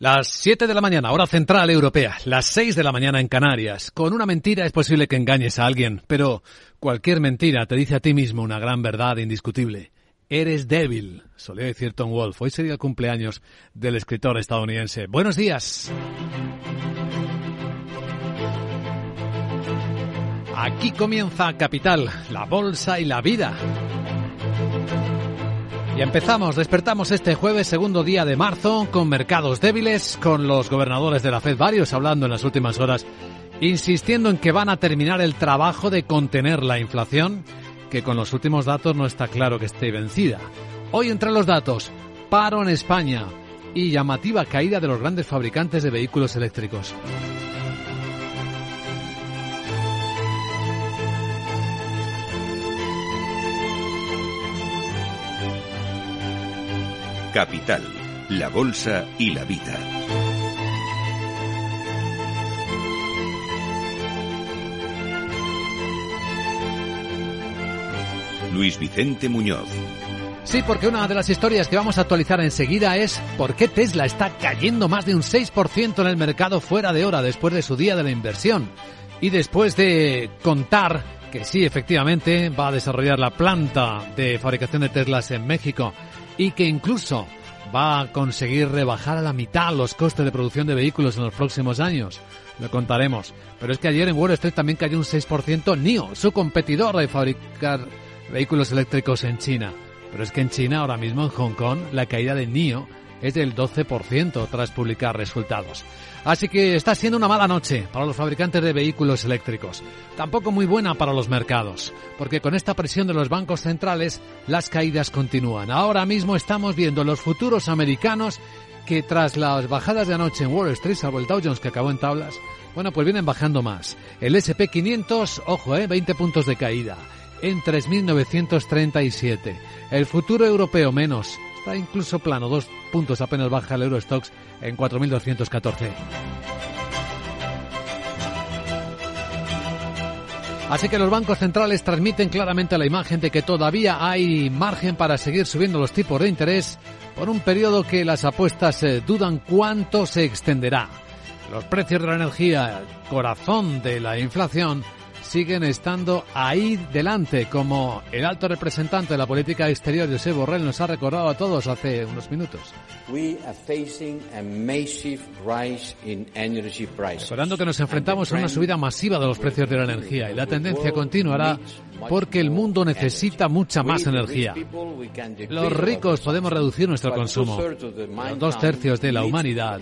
Las 7 de la mañana, hora central europea, las 6 de la mañana en Canarias. Con una mentira es posible que engañes a alguien, pero cualquier mentira te dice a ti mismo una gran verdad indiscutible. Eres débil, solía decir Tom Wolf. Hoy sería el cumpleaños del escritor estadounidense. Buenos días. Aquí comienza Capital, la bolsa y la vida. Y empezamos, despertamos este jueves, segundo día de marzo, con mercados débiles, con los gobernadores de la Fed, varios hablando en las últimas horas, insistiendo en que van a terminar el trabajo de contener la inflación, que con los últimos datos no está claro que esté vencida. Hoy entre los datos, paro en España y llamativa caída de los grandes fabricantes de vehículos eléctricos. Capital, la Bolsa y la Vida. Luis Vicente Muñoz. Sí, porque una de las historias que vamos a actualizar enseguida es por qué Tesla está cayendo más de un 6% en el mercado fuera de hora después de su día de la inversión. Y después de contar que sí, efectivamente, va a desarrollar la planta de fabricación de Teslas en México y que incluso va a conseguir rebajar a la mitad los costes de producción de vehículos en los próximos años. Lo contaremos. Pero es que ayer en Wall Street también cayó un 6% NIO, su competidor de fabricar vehículos eléctricos en China. Pero es que en China, ahora mismo en Hong Kong, la caída de NIO es del 12% tras publicar resultados. Así que está siendo una mala noche para los fabricantes de vehículos eléctricos. Tampoco muy buena para los mercados, porque con esta presión de los bancos centrales las caídas continúan. Ahora mismo estamos viendo los futuros americanos que tras las bajadas de anoche en Wall Street, salvo el Dow Jones que acabó en tablas, bueno, pues vienen bajando más. El SP500, ojo, eh, 20 puntos de caída, en 3.937. El futuro europeo menos, está incluso plano, dos puntos apenas baja el Eurostox en 4.214. Así que los bancos centrales transmiten claramente la imagen de que todavía hay margen para seguir subiendo los tipos de interés por un periodo que las apuestas eh, dudan cuánto se extenderá. Los precios de la energía, corazón de la inflación, siguen estando ahí delante, como el alto representante de la política exterior, José Borrell, nos ha recordado a todos hace unos minutos. Recordando que nos enfrentamos a una subida masiva de los precios de la energía y la tendencia continuará porque el mundo necesita mucha más energía. Los ricos podemos reducir nuestro consumo. Los dos tercios de la humanidad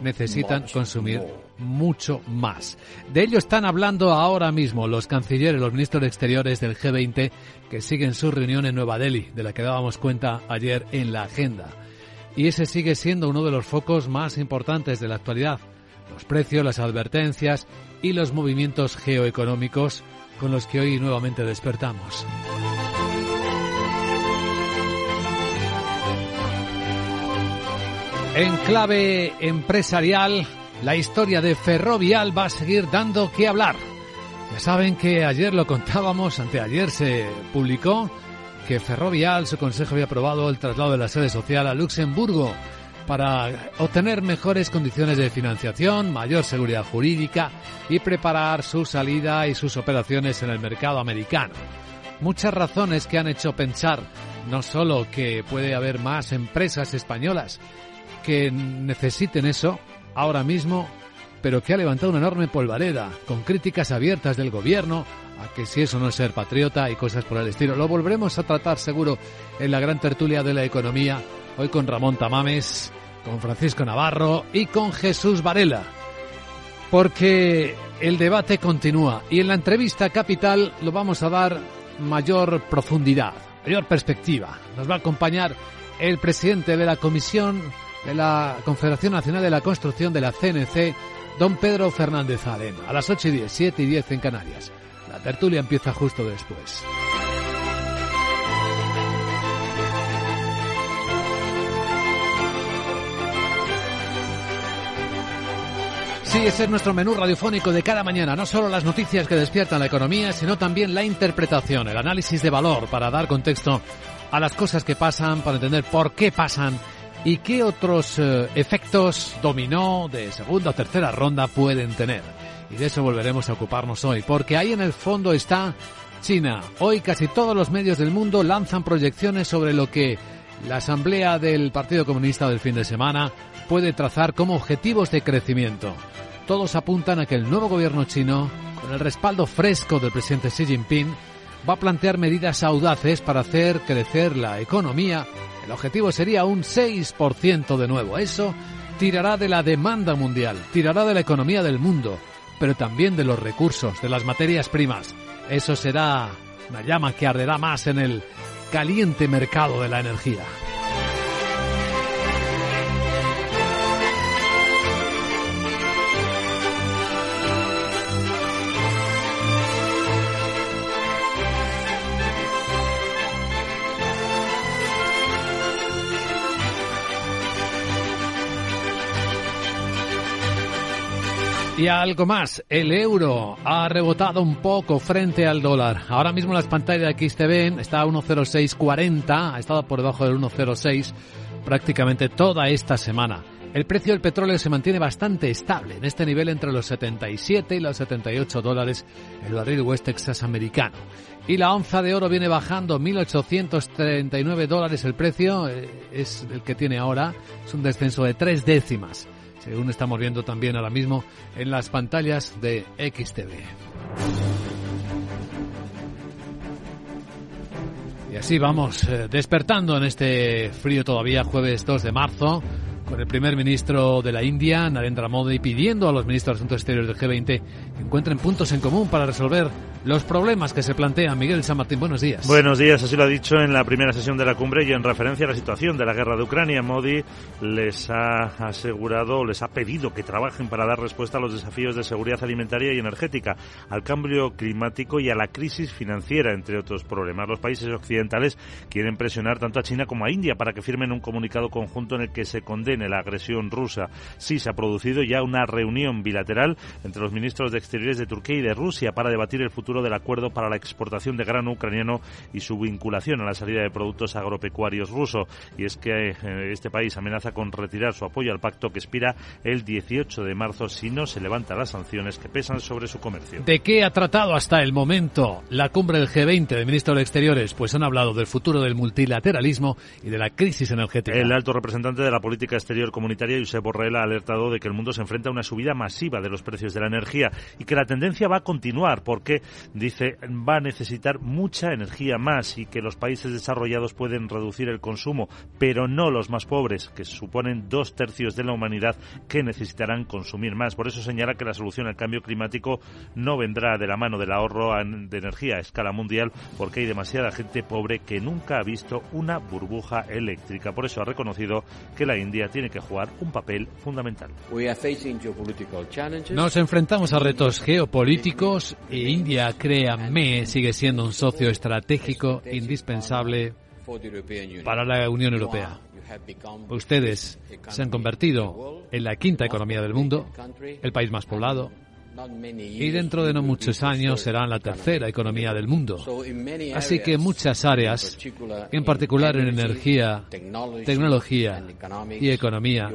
necesitan consumir mucho más. De ello están hablando ahora mismo los cancilleres, los ministros de Exteriores del G20 que siguen su reunión en Nueva Delhi, de la que dábamos cuenta ayer en la agenda. Y ese sigue siendo uno de los focos más importantes de la actualidad. Los precios, las advertencias y los movimientos geoeconómicos con los que hoy nuevamente despertamos. En clave empresarial, la historia de Ferrovial va a seguir dando que hablar. Ya saben que ayer lo contábamos, anteayer se publicó que Ferrovial, su consejo había aprobado el traslado de la sede social a Luxemburgo para obtener mejores condiciones de financiación, mayor seguridad jurídica y preparar su salida y sus operaciones en el mercado americano. Muchas razones que han hecho pensar no solo que puede haber más empresas españolas que necesiten eso ahora mismo, pero que ha levantado una enorme polvareda con críticas abiertas del gobierno a que si eso no es ser patriota y cosas por el estilo. Lo volveremos a tratar seguro en la gran tertulia de la economía Hoy con Ramón Tamames, con Francisco Navarro y con Jesús Varela. Porque el debate continúa y en la entrevista capital lo vamos a dar mayor profundidad, mayor perspectiva. Nos va a acompañar el presidente de la Comisión de la Confederación Nacional de la Construcción de la CNC, don Pedro Fernández Alén, a las 8 y 10, 7 y 10 en Canarias. La tertulia empieza justo después. Sí, ese es nuestro menú radiofónico de cada mañana. No solo las noticias que despiertan la economía, sino también la interpretación, el análisis de valor para dar contexto a las cosas que pasan, para entender por qué pasan y qué otros eh, efectos dominó de segunda o tercera ronda pueden tener. Y de eso volveremos a ocuparnos hoy, porque ahí en el fondo está China. Hoy casi todos los medios del mundo lanzan proyecciones sobre lo que la Asamblea del Partido Comunista del fin de semana puede trazar como objetivos de crecimiento. Todos apuntan a que el nuevo gobierno chino, con el respaldo fresco del presidente Xi Jinping, va a plantear medidas audaces para hacer crecer la economía. El objetivo sería un 6% de nuevo. Eso tirará de la demanda mundial, tirará de la economía del mundo, pero también de los recursos, de las materias primas. Eso será una llama que arderá más en el caliente mercado de la energía. Y algo más, el euro ha rebotado un poco frente al dólar. Ahora mismo las pantallas de ven, está a 1.0640, ha estado por debajo del 1.06 prácticamente toda esta semana. El precio del petróleo se mantiene bastante estable, en este nivel entre los 77 y los 78 dólares el barril West Texas americano. Y la onza de oro viene bajando, 1.839 dólares el precio, eh, es el que tiene ahora, es un descenso de tres décimas según estamos viendo también ahora mismo en las pantallas de XTV. Y así vamos eh, despertando en este frío todavía jueves 2 de marzo con el primer ministro de la India, Narendra Modi, pidiendo a los ministros de Asuntos Exteriores del G20 que encuentren puntos en común para resolver los problemas que se plantean. Miguel San Martín, buenos días. Buenos días, así lo ha dicho en la primera sesión de la cumbre y en referencia a la situación de la guerra de Ucrania. Modi les ha asegurado, les ha pedido que trabajen para dar respuesta a los desafíos de seguridad alimentaria y energética, al cambio climático y a la crisis financiera, entre otros problemas. Los países occidentales quieren presionar tanto a China como a India para que firmen un comunicado conjunto en el que se condene la agresión rusa. Sí, se ha producido ya una reunión bilateral entre los ministros de Exteriores de Turquía y de Rusia para debatir el futuro del acuerdo para la exportación de grano ucraniano y su vinculación a la salida de productos agropecuarios rusos. Y es que eh, este país amenaza con retirar su apoyo al pacto que expira el 18 de marzo si no se levantan las sanciones que pesan sobre su comercio. ¿De qué ha tratado hasta el momento la cumbre del G20 de ministros de Exteriores? Pues han hablado del futuro del multilateralismo y de la crisis energética. El alto representante de la política exterior comunitaria, Josep Borrell, ha alertado de que el mundo se enfrenta a una subida masiva de los precios de la energía y que la tendencia va a continuar porque dice va a necesitar mucha energía más y que los países desarrollados pueden reducir el consumo, pero no los más pobres, que suponen dos tercios de la humanidad que necesitarán consumir más. Por eso señala que la solución al cambio climático no vendrá de la mano del ahorro de energía a escala mundial, porque hay demasiada gente pobre que nunca ha visto una burbuja eléctrica. Por eso ha reconocido que la India tiene que jugar un papel fundamental. Nos enfrentamos a retos geopolíticos e India créanme, sigue siendo un socio estratégico indispensable para la Unión Europea. Ustedes se han convertido en la quinta economía del mundo, el país más poblado, y dentro de no muchos años serán la tercera economía del mundo. Así que muchas áreas, en particular en energía, tecnología y economía,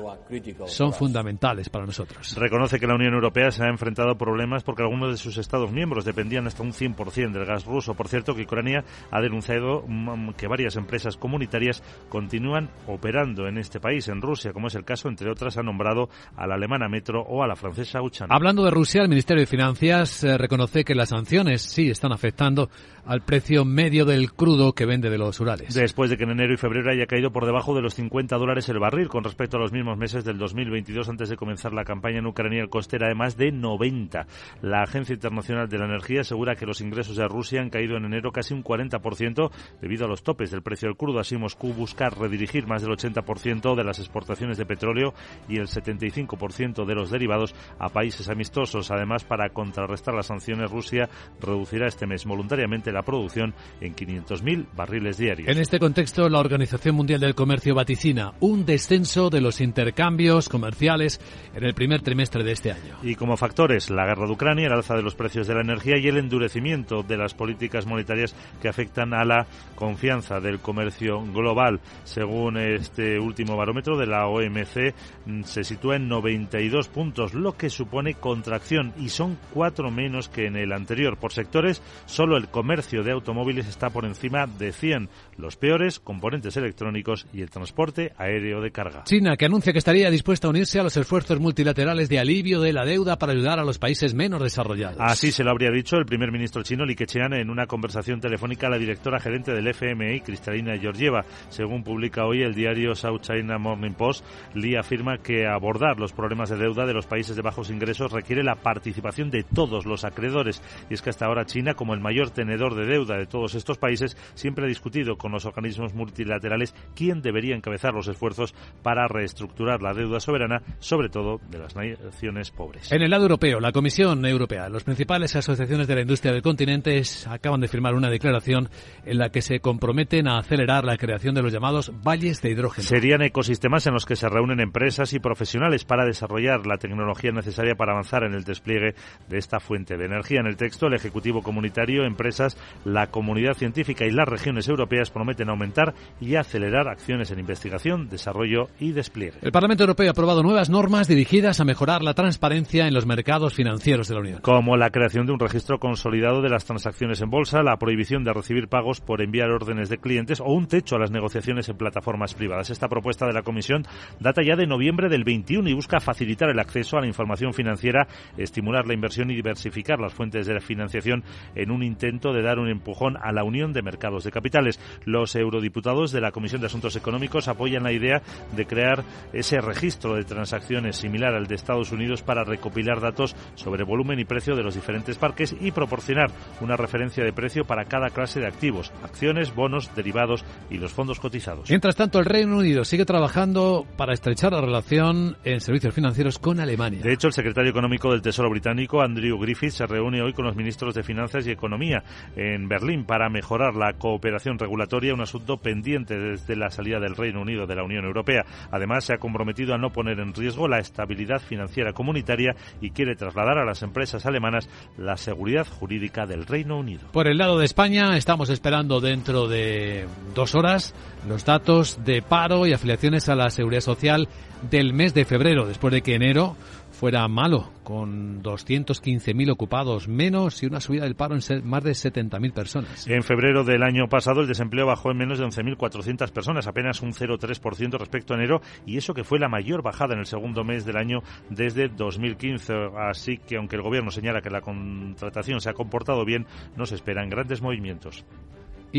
son fundamentales para nosotros. Reconoce que la Unión Europea se ha enfrentado a problemas porque algunos de sus Estados miembros dependían hasta un 100% del gas ruso. Por cierto, que Ucrania ha denunciado mm, que varias empresas comunitarias continúan operando en este país, en Rusia, como es el caso, entre otras, ha nombrado a la alemana Metro o a la francesa Uchan. Hablando de Rusia, el Ministerio de Finanzas eh, reconoce que las sanciones sí están afectando al precio medio del crudo que vende de los Urales. Después de que en enero y febrero haya caído por debajo de los 50 dólares el barril con respecto a los mismos meses del 2022 antes de comenzar la campaña en Ucrania, el coste era de más de 90. La Agencia Internacional de la Energía asegura que los ingresos de Rusia han caído en enero casi un 40% debido a los topes del precio del crudo. Así Moscú busca redirigir más del 80% de las exportaciones de petróleo y el 75% de los derivados a países amistosos Además, para contrarrestar las sanciones, Rusia reducirá este mes voluntariamente la producción en 500.000 barriles diarios. En este contexto, la Organización Mundial del Comercio vaticina un descenso de los intercambios comerciales en el primer trimestre de este año. Y como factores, la guerra de Ucrania, el alza de los precios de la energía y el endurecimiento de las políticas monetarias que afectan a la confianza del comercio global. Según este último barómetro de la OMC, mm, se sitúa en 92 puntos, lo que supone contracción y son cuatro menos que en el anterior. Por sectores, solo el comercio de automóviles está por encima de 100. Los peores, componentes electrónicos y el transporte aéreo de carga. China, que anuncia que estaría dispuesta a unirse a los esfuerzos multilaterales de alivio de la deuda para ayudar a los países menos desarrollados. Así se lo habría dicho el primer ministro chino Li Keqiang en una conversación telefónica a la directora gerente del FMI, Cristalina Georgieva. Según publica hoy el diario South China Morning Post, Li afirma que abordar los problemas de deuda de los países de bajos ingresos requiere la participación de todos los acreedores. Y es que hasta ahora China, como el mayor tenedor de deuda de todos estos países, siempre ha discutido con los organismos multilaterales quién debería encabezar los esfuerzos para reestructurar la deuda soberana, sobre todo de las naciones pobres. En el lado europeo, la Comisión Europea, las principales asociaciones de la industria del continente acaban de firmar una declaración en la que se comprometen a acelerar la creación de los llamados valles de hidrógeno. Serían ecosistemas en los que se reúnen empresas y profesionales para desarrollar la tecnología necesaria para avanzar en el despliegue de esta fuente de energía. En el texto, el Ejecutivo Comunitario, empresas, la comunidad científica y las regiones europeas prometen aumentar y acelerar acciones en investigación, desarrollo y despliegue. El Parlamento Europeo ha aprobado nuevas normas dirigidas a mejorar la transparencia en los mercados financieros de la Unión. Como la creación de un registro consolidado de las transacciones en bolsa, la prohibición de recibir pagos por enviar órdenes de clientes o un techo a las negociaciones en plataformas privadas. Esta propuesta de la Comisión data ya de noviembre del 21 y busca facilitar el acceso a la información financiera, estimular la inversión y diversificar las fuentes de financiación en un intento de dar un empujón a la Unión de Mercados de Capitales. Los eurodiputados de la Comisión de Asuntos Económicos apoyan la idea de crear ese registro de transacciones similar al de Estados Unidos para recopilar datos sobre volumen y precio de los diferentes parques y proporcionar una referencia de precio para cada clase de activos, acciones, bonos, derivados y los fondos cotizados. Mientras tanto, el Reino Unido sigue trabajando para estrechar la relación en servicios financieros con Alemania. De hecho, el secretario económico del Tesoro británico, Andrew Griffith, se reúne hoy con los ministros de Finanzas y Economía en Berlín para mejorar la cooperación regulatoria, un asunto pendiente desde la salida del Reino Unido de la Unión Europea. Además, se ha comprometido a no poner en riesgo la estabilidad financiera comunitaria y quiere trasladar a las empresas alemanas la seguridad jurídica del Reino Unido. Por el lado de España, estamos esperando dentro de dos horas los datos de paro y afiliaciones a la seguridad social del mes de febrero, después de que enero fuera malo, con 215.000 ocupados menos y una subida del paro en más de 70.000 personas. En febrero del año pasado el desempleo bajó en menos de 11.400 personas, apenas un 0,3% respecto a enero, y eso que fue la mayor bajada en el segundo mes del año desde 2015. Así que aunque el gobierno señala que la contratación se ha comportado bien, no se esperan grandes movimientos.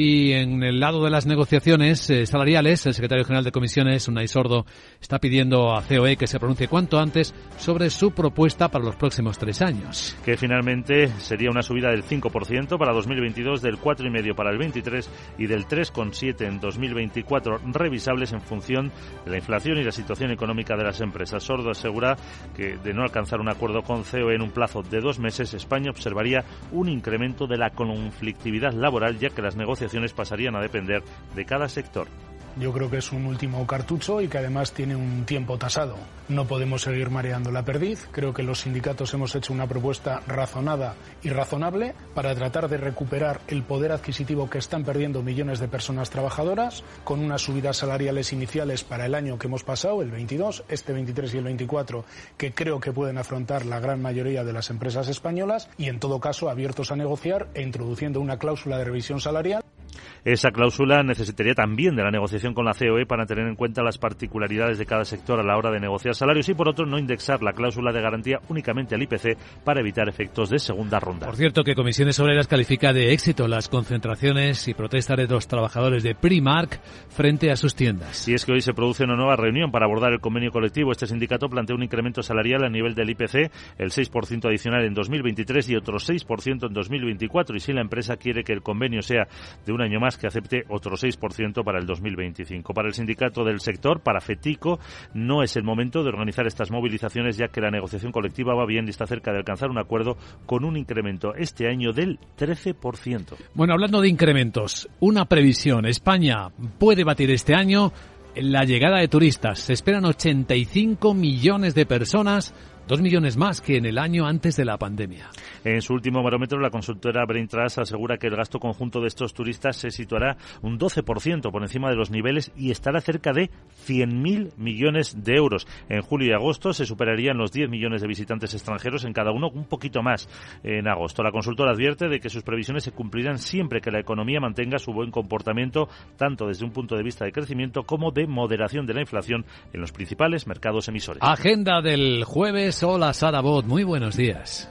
Y en el lado de las negociaciones eh, salariales, el secretario general de comisiones, Unai Sordo, está pidiendo a COE que se pronuncie cuanto antes sobre su propuesta para los próximos tres años. Que finalmente sería una subida del 5% para 2022, del 4,5% para el 23 y del 3,7% en 2024, revisables en función de la inflación y la situación económica de las empresas. Sordo asegura que de no alcanzar un acuerdo con COE en un plazo de dos meses, España observaría un incremento de la conflictividad laboral, ya que las negociaciones pasarían a depender de cada sector. Yo creo que es un último cartucho y que además tiene un tiempo tasado. No podemos seguir mareando la perdiz. Creo que los sindicatos hemos hecho una propuesta razonada y razonable para tratar de recuperar el poder adquisitivo que están perdiendo millones de personas trabajadoras con unas subidas salariales iniciales para el año que hemos pasado, el 22, este 23 y el 24, que creo que pueden afrontar la gran mayoría de las empresas españolas y en todo caso abiertos a negociar e introduciendo una cláusula de revisión salarial. Esa cláusula necesitaría también de la negociación con la COE para tener en cuenta las particularidades de cada sector a la hora de negociar salarios y, por otro, no indexar la cláusula de garantía únicamente al IPC para evitar efectos de segunda ronda. Por cierto, que Comisiones Obreras califica de éxito las concentraciones y protestas de los trabajadores de Primark frente a sus tiendas. Y es que hoy se produce una nueva reunión para abordar el convenio colectivo. Este sindicato plantea un incremento salarial a nivel del IPC, el 6% adicional en 2023 y otro 6% en 2024. Y si la empresa quiere que el convenio sea de un año más, que acepte otro 6% para el 2025. Para el sindicato del sector, para FETICO, no es el momento de organizar estas movilizaciones ya que la negociación colectiva va bien y está cerca de alcanzar un acuerdo con un incremento este año del 13%. Bueno, hablando de incrementos, una previsión. España puede batir este año la llegada de turistas. Se esperan 85 millones de personas Dos millones más que en el año antes de la pandemia. En su último barómetro, la consultora Braintrust asegura que el gasto conjunto de estos turistas se situará un 12% por encima de los niveles y estará cerca de 100.000 millones de euros. En julio y agosto se superarían los 10 millones de visitantes extranjeros en cada uno, un poquito más en agosto. La consultora advierte de que sus previsiones se cumplirán siempre que la economía mantenga su buen comportamiento, tanto desde un punto de vista de crecimiento como de moderación de la inflación en los principales mercados emisores. Agenda del jueves Hola Sara Bot, muy buenos días.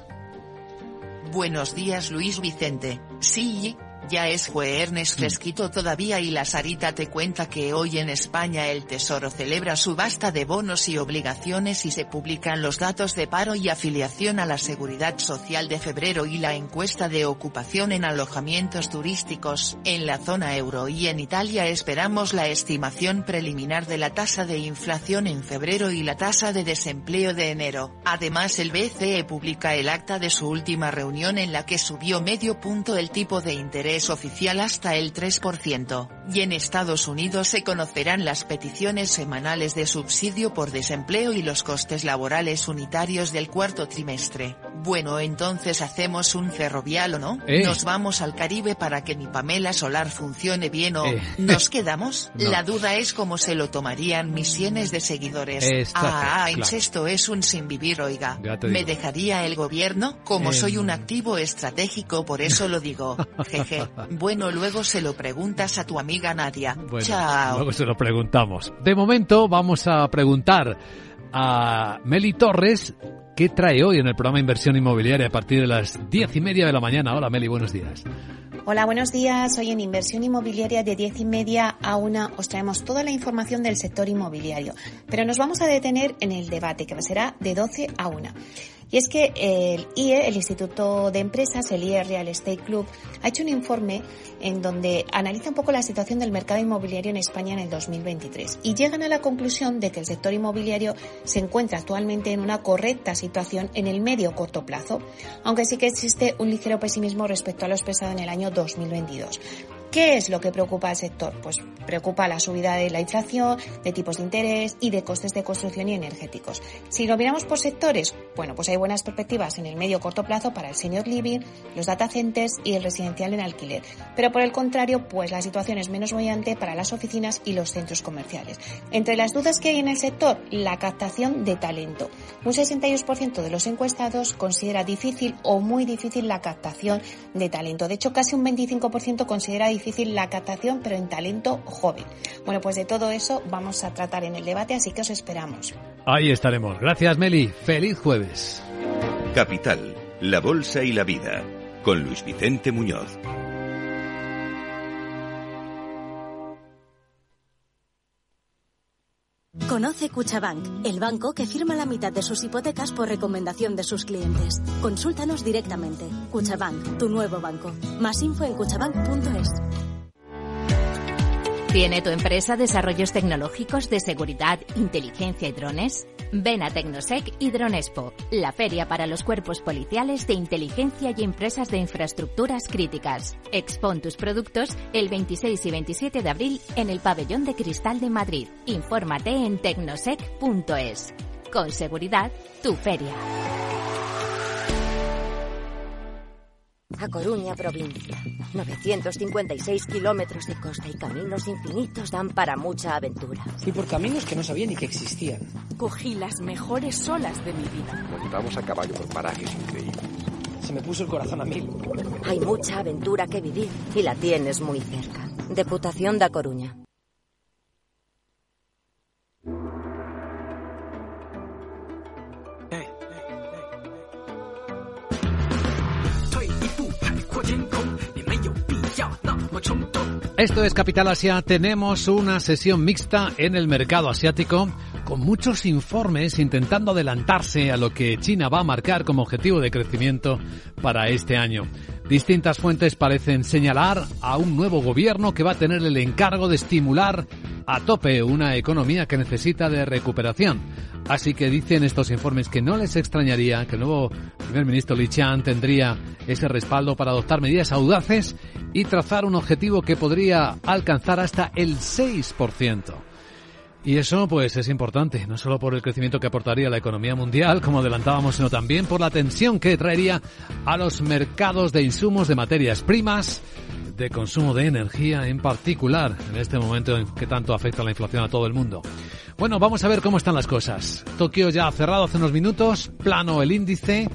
Buenos días Luis Vicente. Sí, ya es jueves mm. fresquito todavía y la Sarita te cuenta que hoy en España el Tesoro celebra subasta de bonos y obligaciones y se publican los datos de paro y afiliación a la Seguridad Social de febrero y la encuesta de ocupación en alojamientos turísticos. En la zona euro y en Italia esperamos la estimación preliminar de la tasa de inflación en febrero y la tasa de desempleo de enero. Además el BCE publica el acta de su última reunión en la que subió medio punto el tipo de interés oficial hasta el 3%, y en Estados Unidos se conocerán las peticiones semanales de subsidio por desempleo y los costes laborales unitarios del cuarto trimestre. Bueno, entonces hacemos un ferrovial o no? Eh. Nos vamos al Caribe para que mi Pamela Solar funcione bien o Eh. ¿nos quedamos? No. La duda es cómo se lo tomarían mis cientos de seguidores. Ah, claro. esto es un sin vivir, oiga. ¿Me dejaría el gobierno? Como Eh, soy un activo estratégico, por eso lo digo. Jeje. Bueno, luego se lo preguntas a tu amiga Nadia. Bueno, Chao. luego se lo preguntamos. De momento vamos a preguntar a Meli Torres qué trae hoy en el programa Inversión Inmobiliaria a partir de las diez y media de la mañana. Hola Meli, buenos días. Hola, buenos días. Hoy en Inversión Inmobiliaria de 10 y media a una os traemos toda la información del sector inmobiliario. Pero nos vamos a detener en el debate que será de 12 a 1. Y es que el IE, el Instituto de Empresas, el IE Real Estate Club, ha hecho un informe en donde analiza un poco la situación del mercado inmobiliario en España en el 2023 y llegan a la conclusión de que el sector inmobiliario se encuentra actualmente en una correcta situación en el medio corto plazo, aunque sí que existe un ligero pesimismo respecto a lo expresado en el año 2022. ¿Qué es lo que preocupa al sector? Pues preocupa la subida de la inflación, de tipos de interés y de costes de construcción y energéticos. Si lo miramos por sectores, bueno, pues hay buenas perspectivas en el medio corto plazo para el senior living, los data centers y el residencial en alquiler. Pero por el contrario, pues la situación es menos bollante para las oficinas y los centros comerciales. Entre las dudas que hay en el sector, la captación de talento. Un 62% de los encuestados considera difícil o muy difícil la captación de talento. De hecho, casi un 25% considera difícil la captación, pero en talento joven. Bueno, pues de todo eso vamos a tratar en el debate, así que os esperamos. Ahí estaremos. Gracias Meli. Feliz jueves. Capital, la Bolsa y la Vida, con Luis Vicente Muñoz. Conoce Cuchabank, el banco que firma la mitad de sus hipotecas por recomendación de sus clientes. Consúltanos directamente. Cuchabank, tu nuevo banco. Más info en cuchabank.es. ¿Tiene tu empresa desarrollos tecnológicos de seguridad, inteligencia y drones? Ven a Tecnosec y Dronespo, la feria para los cuerpos policiales de inteligencia y empresas de infraestructuras críticas. Expon tus productos el 26 y 27 de abril en el Pabellón de Cristal de Madrid. Infórmate en tecnosec.es. Con seguridad, tu feria. A Coruña, provincia. 956 kilómetros de costa y caminos infinitos dan para mucha aventura. Fui por caminos que no sabía ni que existían. Cogí las mejores olas de mi vida. Nos llevamos a caballo por parajes increíbles. Se me puso el corazón a mil. Hay mucha aventura que vivir y la tienes muy cerca. Deputación da Coruña. Esto es Capital Asia. Tenemos una sesión mixta en el mercado asiático con muchos informes intentando adelantarse a lo que China va a marcar como objetivo de crecimiento para este año. Distintas fuentes parecen señalar a un nuevo gobierno que va a tener el encargo de estimular a tope una economía que necesita de recuperación. Así que dicen estos informes que no les extrañaría que el nuevo primer ministro Li tendría ese respaldo para adoptar medidas audaces y trazar un objetivo que podría alcanzar hasta el 6%. Y eso pues es importante, no solo por el crecimiento que aportaría la economía mundial, como adelantábamos, sino también por la tensión que traería a los mercados de insumos de materias primas, de consumo de energía en particular, en este momento en que tanto afecta la inflación a todo el mundo. Bueno, vamos a ver cómo están las cosas. Tokio ya ha cerrado hace unos minutos, plano el índice.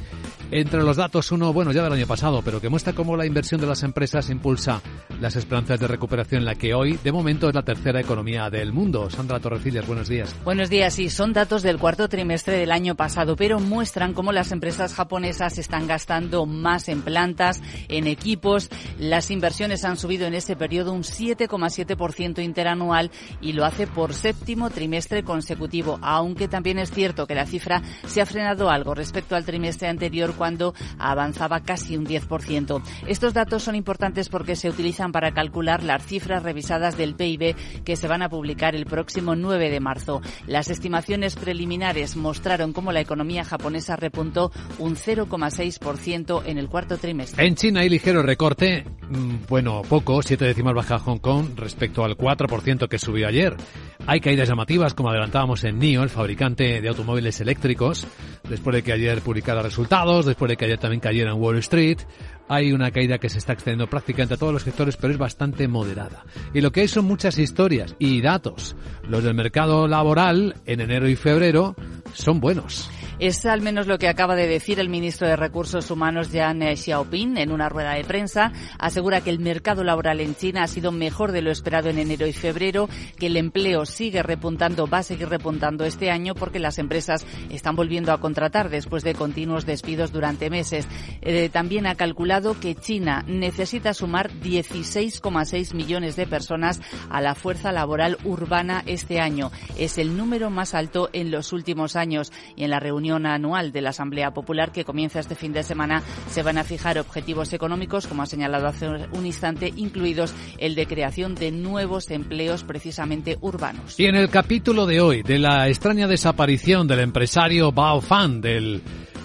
Entre los datos, uno, bueno, ya del año pasado, pero que muestra cómo la inversión de las empresas impulsa las esperanzas de recuperación la que hoy, de momento, es la tercera economía del mundo. Sandra Torrecillas, buenos días. Buenos días, sí, son datos del cuarto trimestre del año pasado, pero muestran cómo las empresas japonesas están gastando más en plantas, en equipos. Las inversiones han subido en ese periodo un 7,7% interanual y lo hace por séptimo trimestre consecutivo, aunque también es cierto que la cifra se ha frenado algo respecto al trimestre anterior cuando avanzaba casi un 10%. Estos datos son importantes porque se utilizan para calcular las cifras revisadas del PIB que se van a publicar el próximo 9 de marzo. Las estimaciones preliminares mostraron cómo la economía japonesa repuntó un 0,6% en el cuarto trimestre. En China hay ligero recorte, mm, bueno, poco, siete décimas baja Hong Kong respecto al 4% que subió ayer. Hay caídas llamativas, como adelantábamos en NIO, el fabricante de automóviles eléctricos, después de que ayer publicara resultados, después de que ayer también cayera en Wall Street. Hay una caída que se está extendiendo prácticamente a todos los sectores, pero es bastante moderada. Y lo que hay son muchas historias y datos. Los del mercado laboral en enero y febrero son buenos. Es al menos lo que acaba de decir el ministro de Recursos Humanos, Jan Xiaoping, en una rueda de prensa. Asegura que el mercado laboral en China ha sido mejor de lo esperado en enero y febrero, que el empleo sigue repuntando, va a seguir repuntando este año porque las empresas están volviendo a contratar después de continuos despidos durante meses. Eh, también ha calculado que China necesita sumar 16,6 millones de personas a la fuerza laboral urbana este año. Es el número más alto en los últimos años y en la reunión anual de la Asamblea Popular que comienza este fin de semana se van a fijar objetivos económicos, como ha señalado hace un instante, incluidos el de creación de nuevos empleos precisamente urbanos. Y en el capítulo de hoy de la extraña desaparición del empresario Bao Fan, del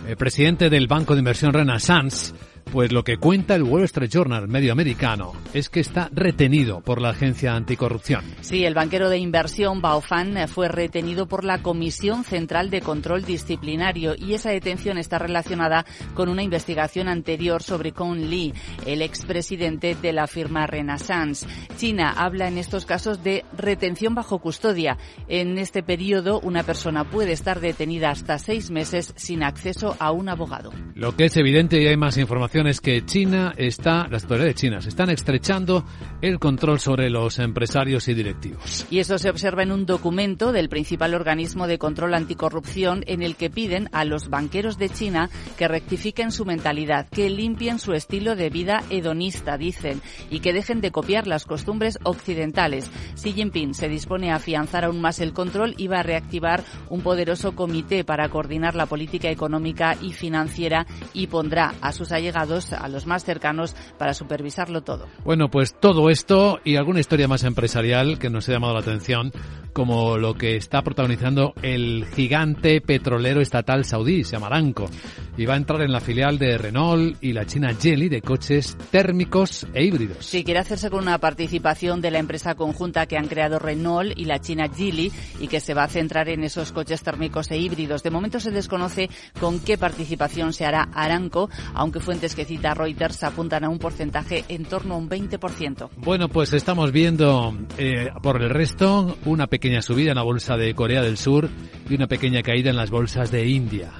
eh, presidente del Banco de Inversión Renaissance, pues lo que cuenta el Wall Street Journal medio americano es que está retenido por la agencia anticorrupción. Sí, el banquero de inversión Baofan fue retenido por la Comisión Central de Control Disciplinario y esa detención está relacionada con una investigación anterior sobre Con Lee, el expresidente de la firma Renaissance. China habla en estos casos de retención bajo custodia. En este periodo, una persona puede estar detenida hasta seis meses sin acceso a un abogado. Lo que es evidente y hay más información es que China está, las autoridades chinas están estrechando el control sobre los empresarios y directivos. Y eso se observa en un documento del principal organismo de control anticorrupción en el que piden a los banqueros de China que rectifiquen su mentalidad, que limpien su estilo de vida hedonista, dicen, y que dejen de copiar las costumbres occidentales. Xi Jinping se dispone a afianzar aún más el control y va a reactivar un poderoso comité para coordinar la política económica y financiera y pondrá a sus allegados a los más cercanos para supervisarlo todo. Bueno, pues todo esto y alguna historia más empresarial que nos ha llamado la atención, como lo que está protagonizando el gigante petrolero estatal saudí, se llama Aramco, y va a entrar en la filial de Renault y la China Geely de coches térmicos e híbridos. Sí, quiere hacerse con una participación de la empresa conjunta que han creado Renault y la China Geely y que se va a centrar en esos coches térmicos e híbridos. De momento se desconoce con qué participación se hará Aramco, aunque fuentes que cita Reuters apuntan a un porcentaje en torno a un 20%. Bueno, pues estamos viendo eh, por el resto una pequeña subida en la bolsa de Corea del Sur y una pequeña caída en las bolsas de India.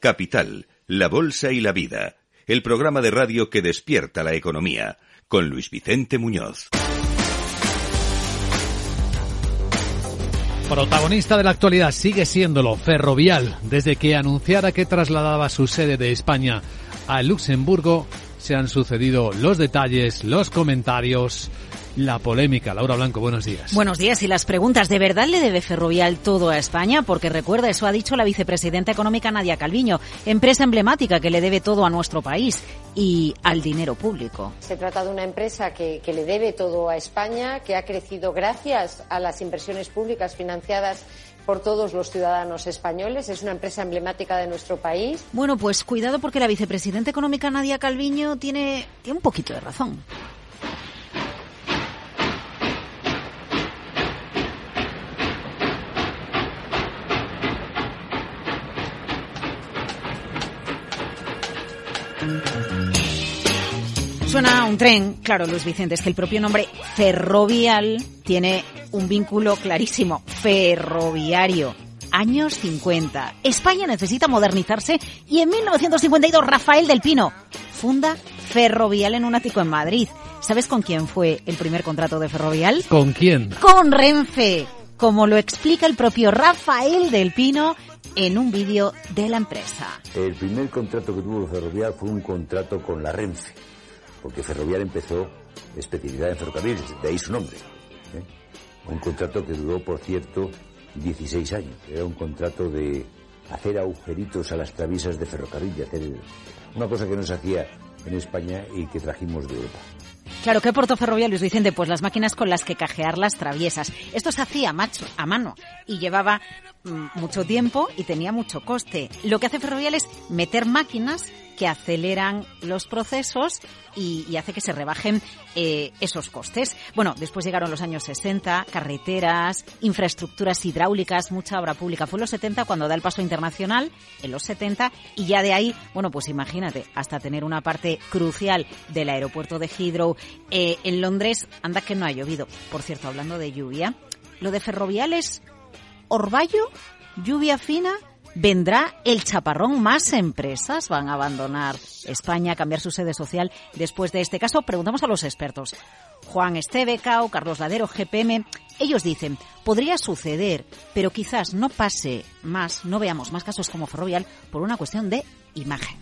Capital, la Bolsa y la Vida, el programa de radio que despierta la economía, con Luis Vicente Muñoz. Protagonista de la actualidad sigue siéndolo Ferrovial, desde que anunciara que trasladaba su sede de España a Luxemburgo se han sucedido los detalles, los comentarios, la polémica. Laura Blanco, buenos días. Buenos días. Y las preguntas, ¿de verdad le debe Ferrovial todo a España? Porque recuerda, eso ha dicho la vicepresidenta económica Nadia Calviño, empresa emblemática que le debe todo a nuestro país y al dinero público. Se trata de una empresa que, que le debe todo a España, que ha crecido gracias a las inversiones públicas financiadas por todos los ciudadanos españoles. Es una empresa emblemática de nuestro país. Bueno, pues cuidado porque la vicepresidenta económica Nadia Calviño tiene, tiene un poquito de razón. Suena un tren, claro, Luis Vicente, es que el propio nombre ferrovial tiene un vínculo clarísimo, ferroviario. Años 50. España necesita modernizarse y en 1952 Rafael del Pino funda Ferrovial en un ático en Madrid. ¿Sabes con quién fue el primer contrato de Ferrovial? ¿Con quién? Con Renfe, como lo explica el propio Rafael del Pino en un vídeo de la empresa. El primer contrato que tuvo Ferrovial fue un contrato con la Renfe porque Ferrovial empezó especialidad en ferrocarriles, de ahí su nombre. ¿eh? Un contrato que duró, por cierto, 16 años. Era un contrato de hacer agujeritos a las traviesas de ferrocarril, de hacer una cosa que no se hacía en España y que trajimos de Europa. Claro, ¿qué aportó Ferrovial, Luis Vicente? Pues las máquinas con las que cajear las traviesas. Esto se hacía macho, a mano y llevaba mucho tiempo y tenía mucho coste. Lo que hace Ferrovial es meter máquinas que aceleran los procesos y, hace que se rebajen eh, esos costes. Bueno, después llegaron los años 60, carreteras, infraestructuras hidráulicas, mucha obra pública. Fue en los 70 cuando da el paso internacional, en los 70, y ya de ahí, bueno, pues imagínate, hasta tener una parte crucial del aeropuerto de Heathrow. Eh, en Londres, anda que no ha llovido. Por cierto, hablando de lluvia, lo de ferrovial es orvallo, lluvia fina vendrá el chaparrón. Más empresas van a abandonar España, cambiar su sede social después de este caso. Preguntamos a los expertos. Juan Estebecao, Carlos Ladero, GPM. Ellos dicen, podría suceder, pero quizás no pase más, no veamos más casos como Ferrovial por una cuestión de imagen.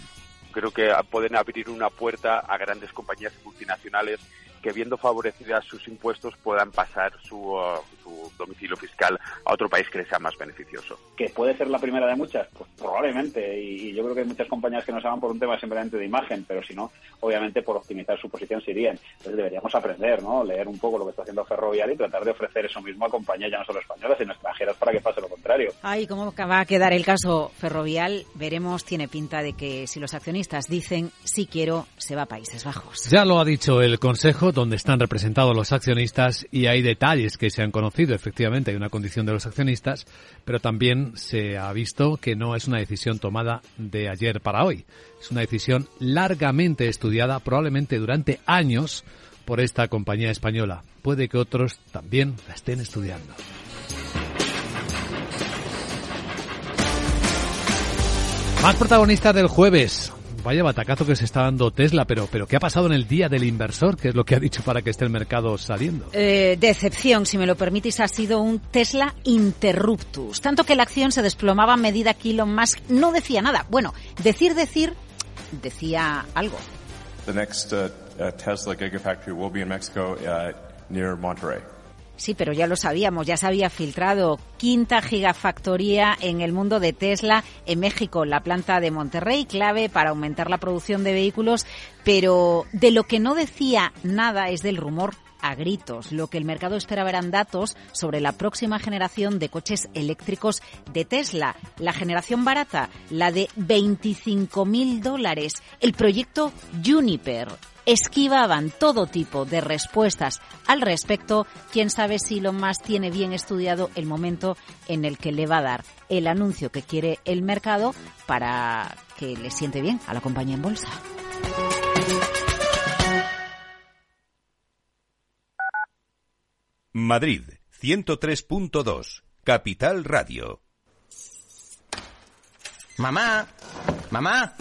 Creo que pueden abrir una puerta a grandes compañías multinacionales que viendo favorecidas sus impuestos puedan pasar su, uh, su, domicilio fiscal a otro país que les sea más beneficioso. ¿Que puede ser la primera de muchas? Pues probablemente, y, yo creo que hay muchas compañías que no se van por un tema simplemente de imagen, pero si no, obviamente por optimizar su posición se irían. Entonces deberíamos aprender, ¿no? Leer un poco lo que está haciendo Ferrovial y tratar de ofrecer eso mismo a compañías ya no solo españolas, sino extranjeras para que pase lo contrario. Ay, ¿cómo va a quedar el caso Ferrovial? Veremos, tiene pinta de que si los accionistas dicen sí quiero, se va a Países Bajos. Ya lo ha dicho el Consejo donde están representados los accionistas y hay detalles que se han conocido. Efectivamente, hay una condición de los accionistas, pero también se ha visto que no es una decisión tomada de ayer para hoy. Es una decisión largamente estudiada, probablemente durante años, por esta compañía española. Puede que otros también la estén estudiando. Más protagonistas del jueves. Vaya batacazo que se está dando Tesla, pero, pero ¿qué ha pasado en el día del inversor? ¿Qué es lo que ha dicho para que esté el mercado saliendo? Eh, decepción, si me lo permitís, ha sido un Tesla interruptus. Tanto que la acción se desplomaba a medida que Elon Musk no decía nada. Bueno, decir, decir, decía algo. The next uh, uh, Tesla Gigafactory will be in Mexico uh, near Monterrey. Sí, pero ya lo sabíamos, ya se había filtrado. Quinta gigafactoría en el mundo de Tesla en México, la planta de Monterrey, clave para aumentar la producción de vehículos, pero de lo que no decía nada es del rumor a gritos. Lo que el mercado espera verán datos sobre la próxima generación de coches eléctricos de Tesla. La generación barata, la de 25.000 dólares. El proyecto Juniper esquivaban todo tipo de respuestas al respecto. Quién sabe si lo más tiene bien estudiado el momento en el que le va a dar el anuncio que quiere el mercado para que le siente bien a la compañía en bolsa. Madrid, 103.2, Capital Radio. Mamá, mamá,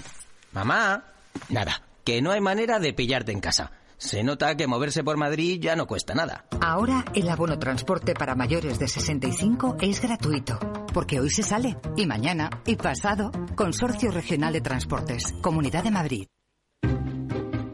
mamá. Nada, que no hay manera de pillarte en casa. Se nota que moverse por Madrid ya no cuesta nada. Ahora el abono transporte para mayores de 65 es gratuito, porque hoy se sale, y mañana, y pasado. Consorcio Regional de Transportes, Comunidad de Madrid.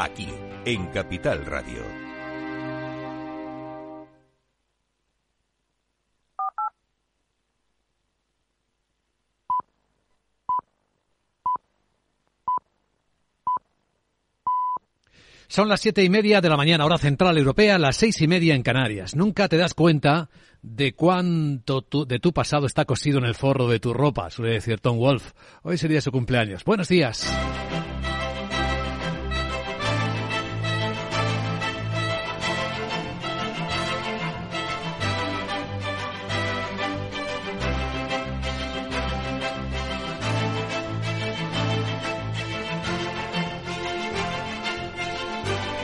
Aquí, en Capital Radio. Son las siete y media de la mañana, hora central europea, las seis y media en Canarias. Nunca te das cuenta de cuánto de tu pasado está cosido en el forro de tu ropa, suele decir Tom Wolf. Hoy sería su cumpleaños. Buenos días.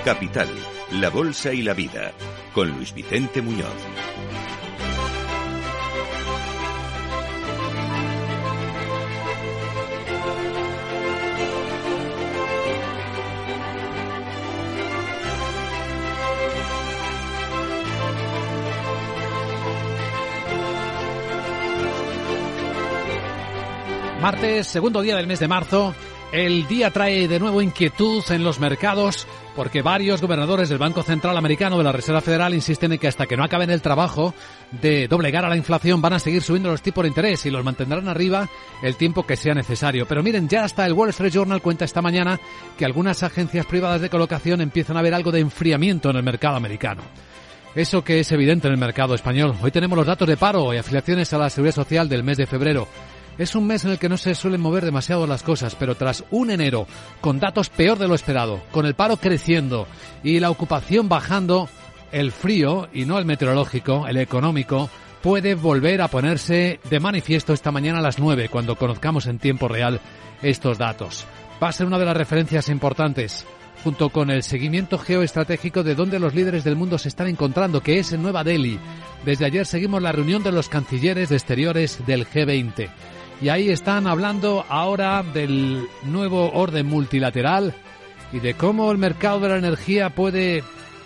Capital, la Bolsa y la Vida, con Luis Vicente Muñoz. Martes, segundo día del mes de marzo, el día trae de nuevo inquietud en los mercados porque varios gobernadores del Banco Central Americano de la Reserva Federal insisten en que hasta que no acaben el trabajo de doblegar a la inflación van a seguir subiendo los tipos de interés y los mantendrán arriba el tiempo que sea necesario. Pero miren, ya hasta el Wall Street Journal cuenta esta mañana que algunas agencias privadas de colocación empiezan a ver algo de enfriamiento en el mercado americano. Eso que es evidente en el mercado español. Hoy tenemos los datos de paro y afiliaciones a la Seguridad Social del mes de febrero. Es un mes en el que no se suelen mover demasiado las cosas, pero tras un enero con datos peor de lo esperado, con el paro creciendo y la ocupación bajando, el frío, y no el meteorológico, el económico, puede volver a ponerse de manifiesto esta mañana a las 9, cuando conozcamos en tiempo real estos datos. Va a ser una de las referencias importantes, junto con el seguimiento geoestratégico de dónde los líderes del mundo se están encontrando, que es en Nueva Delhi. Desde ayer seguimos la reunión de los cancilleres de exteriores del G20 y ahí están hablando ahora del nuevo orden multilateral y de cómo el mercado de la energía puede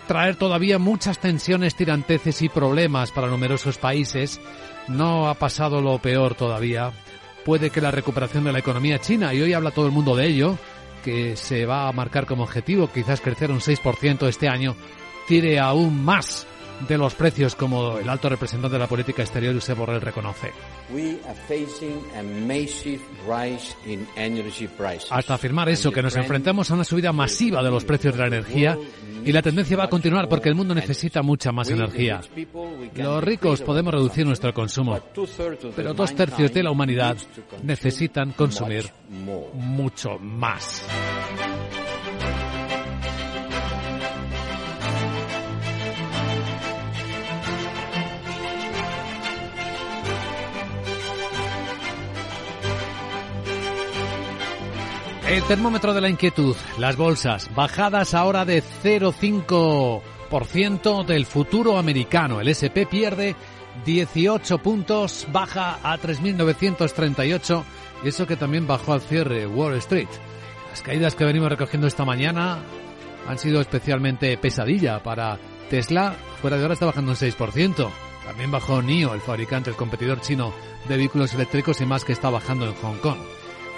traer todavía muchas tensiones, tiranteces y problemas para numerosos países. No ha pasado lo peor todavía. Puede que la recuperación de la economía china, y hoy habla todo el mundo de ello, que se va a marcar como objetivo quizás crecer un 6% este año, tire aún más de los precios, como el alto representante de la política exterior, Josep Borrell, reconoce. Hasta afirmar eso, que nos enfrentamos a una subida masiva de los precios de la energía y la tendencia va a continuar porque el mundo necesita mucha más energía. Los ricos podemos reducir nuestro consumo, pero dos tercios de la humanidad necesitan consumir mucho más. El termómetro de la inquietud, las bolsas, bajadas ahora de 0,5% del futuro americano. El SP pierde 18 puntos, baja a 3.938, y eso que también bajó al cierre Wall Street. Las caídas que venimos recogiendo esta mañana han sido especialmente pesadilla para Tesla, fuera de hora está bajando un 6%. También bajó NIO, el fabricante, el competidor chino de vehículos eléctricos y más que está bajando en Hong Kong.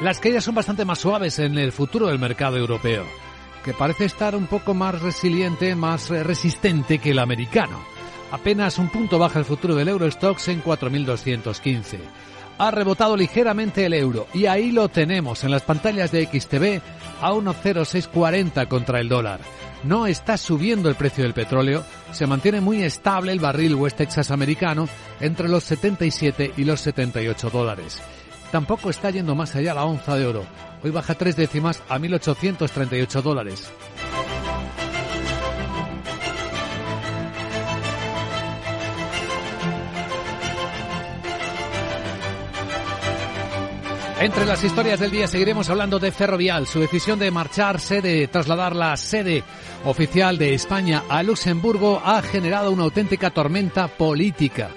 Las caídas son bastante más suaves en el futuro del mercado europeo, que parece estar un poco más resiliente, más eh, resistente que el americano. Apenas un punto baja el futuro del Eurostox en 4.215. Ha rebotado ligeramente el euro y ahí lo tenemos en las pantallas de XTV a 1.0640 contra el dólar. No está subiendo el precio del petróleo, se mantiene muy estable el barril West Texas americano entre los 77 y los 78 dólares. Tampoco está yendo más allá la onza de oro. Hoy baja tres décimas a 1.838 dólares. Entre las historias del día seguiremos hablando de Ferrovial. Su decisión de marcharse, de trasladar la sede oficial de España a Luxemburgo ha generado una auténtica tormenta política.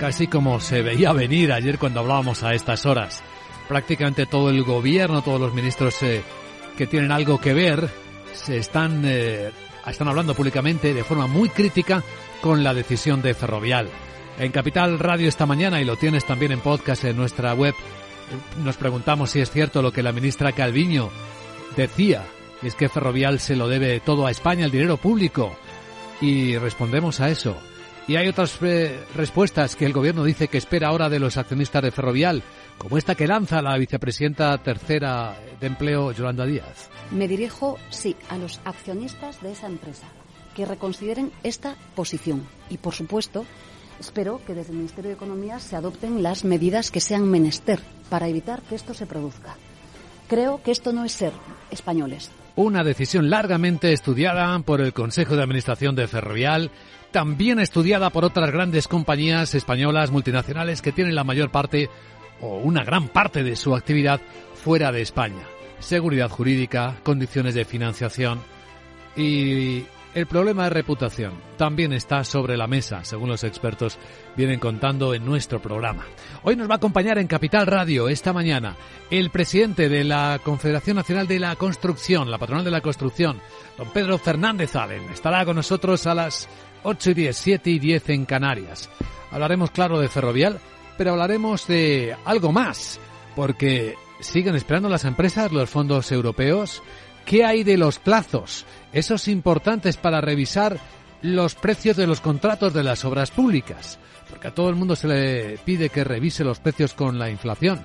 Casi como se veía venir ayer cuando hablábamos a estas horas. Prácticamente todo el gobierno, todos los ministros eh, que tienen algo que ver, se están, eh, están hablando públicamente de forma muy crítica con la decisión de Ferrovial. En Capital Radio esta mañana, y lo tienes también en podcast en nuestra web, nos preguntamos si es cierto lo que la ministra Calviño decía, es que Ferrovial se lo debe todo a España, el dinero público. Y respondemos a eso. Y hay otras eh, respuestas que el gobierno dice que espera ahora de los accionistas de Ferrovial, como esta que lanza la vicepresidenta tercera de empleo, Yolanda Díaz. Me dirijo, sí, a los accionistas de esa empresa, que reconsideren esta posición. Y, por supuesto, espero que desde el Ministerio de Economía se adopten las medidas que sean menester para evitar que esto se produzca. Creo que esto no es ser españoles. Una decisión largamente estudiada por el Consejo de Administración de Ferrovial, también estudiada por otras grandes compañías españolas multinacionales que tienen la mayor parte o una gran parte de su actividad fuera de España. Seguridad jurídica, condiciones de financiación y el problema de reputación también está sobre la mesa, según los expertos vienen contando en nuestro programa. Hoy nos va a acompañar en Capital Radio esta mañana el presidente de la Confederación Nacional de la Construcción, la patronal de la construcción, don Pedro Fernández Allen. Estará con nosotros a las 8 y 10, 7 y 10 en Canarias. Hablaremos, claro, de ferrovial, pero hablaremos de algo más, porque siguen esperando las empresas los fondos europeos. ¿Qué hay de los plazos? Esos importantes para revisar los precios de los contratos de las obras públicas. Porque a todo el mundo se le pide que revise los precios con la inflación.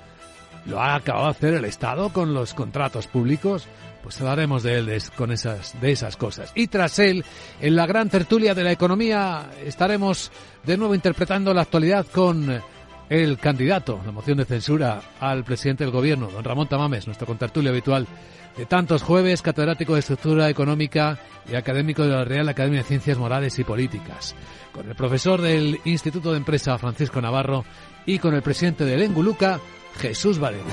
¿Lo ha acabado de hacer el Estado con los contratos públicos? Pues hablaremos de él con esas, de esas cosas. Y tras él, en la gran tertulia de la economía, estaremos de nuevo interpretando la actualidad con el candidato, la moción de censura al presidente del gobierno, don Ramón Tamames, nuestro contertulio habitual de tantos jueves, catedrático de estructura económica y académico de la Real Academia de Ciencias Morales y Políticas, con el profesor del Instituto de Empresa Francisco Navarro y con el presidente del Enguluca, Jesús Varela.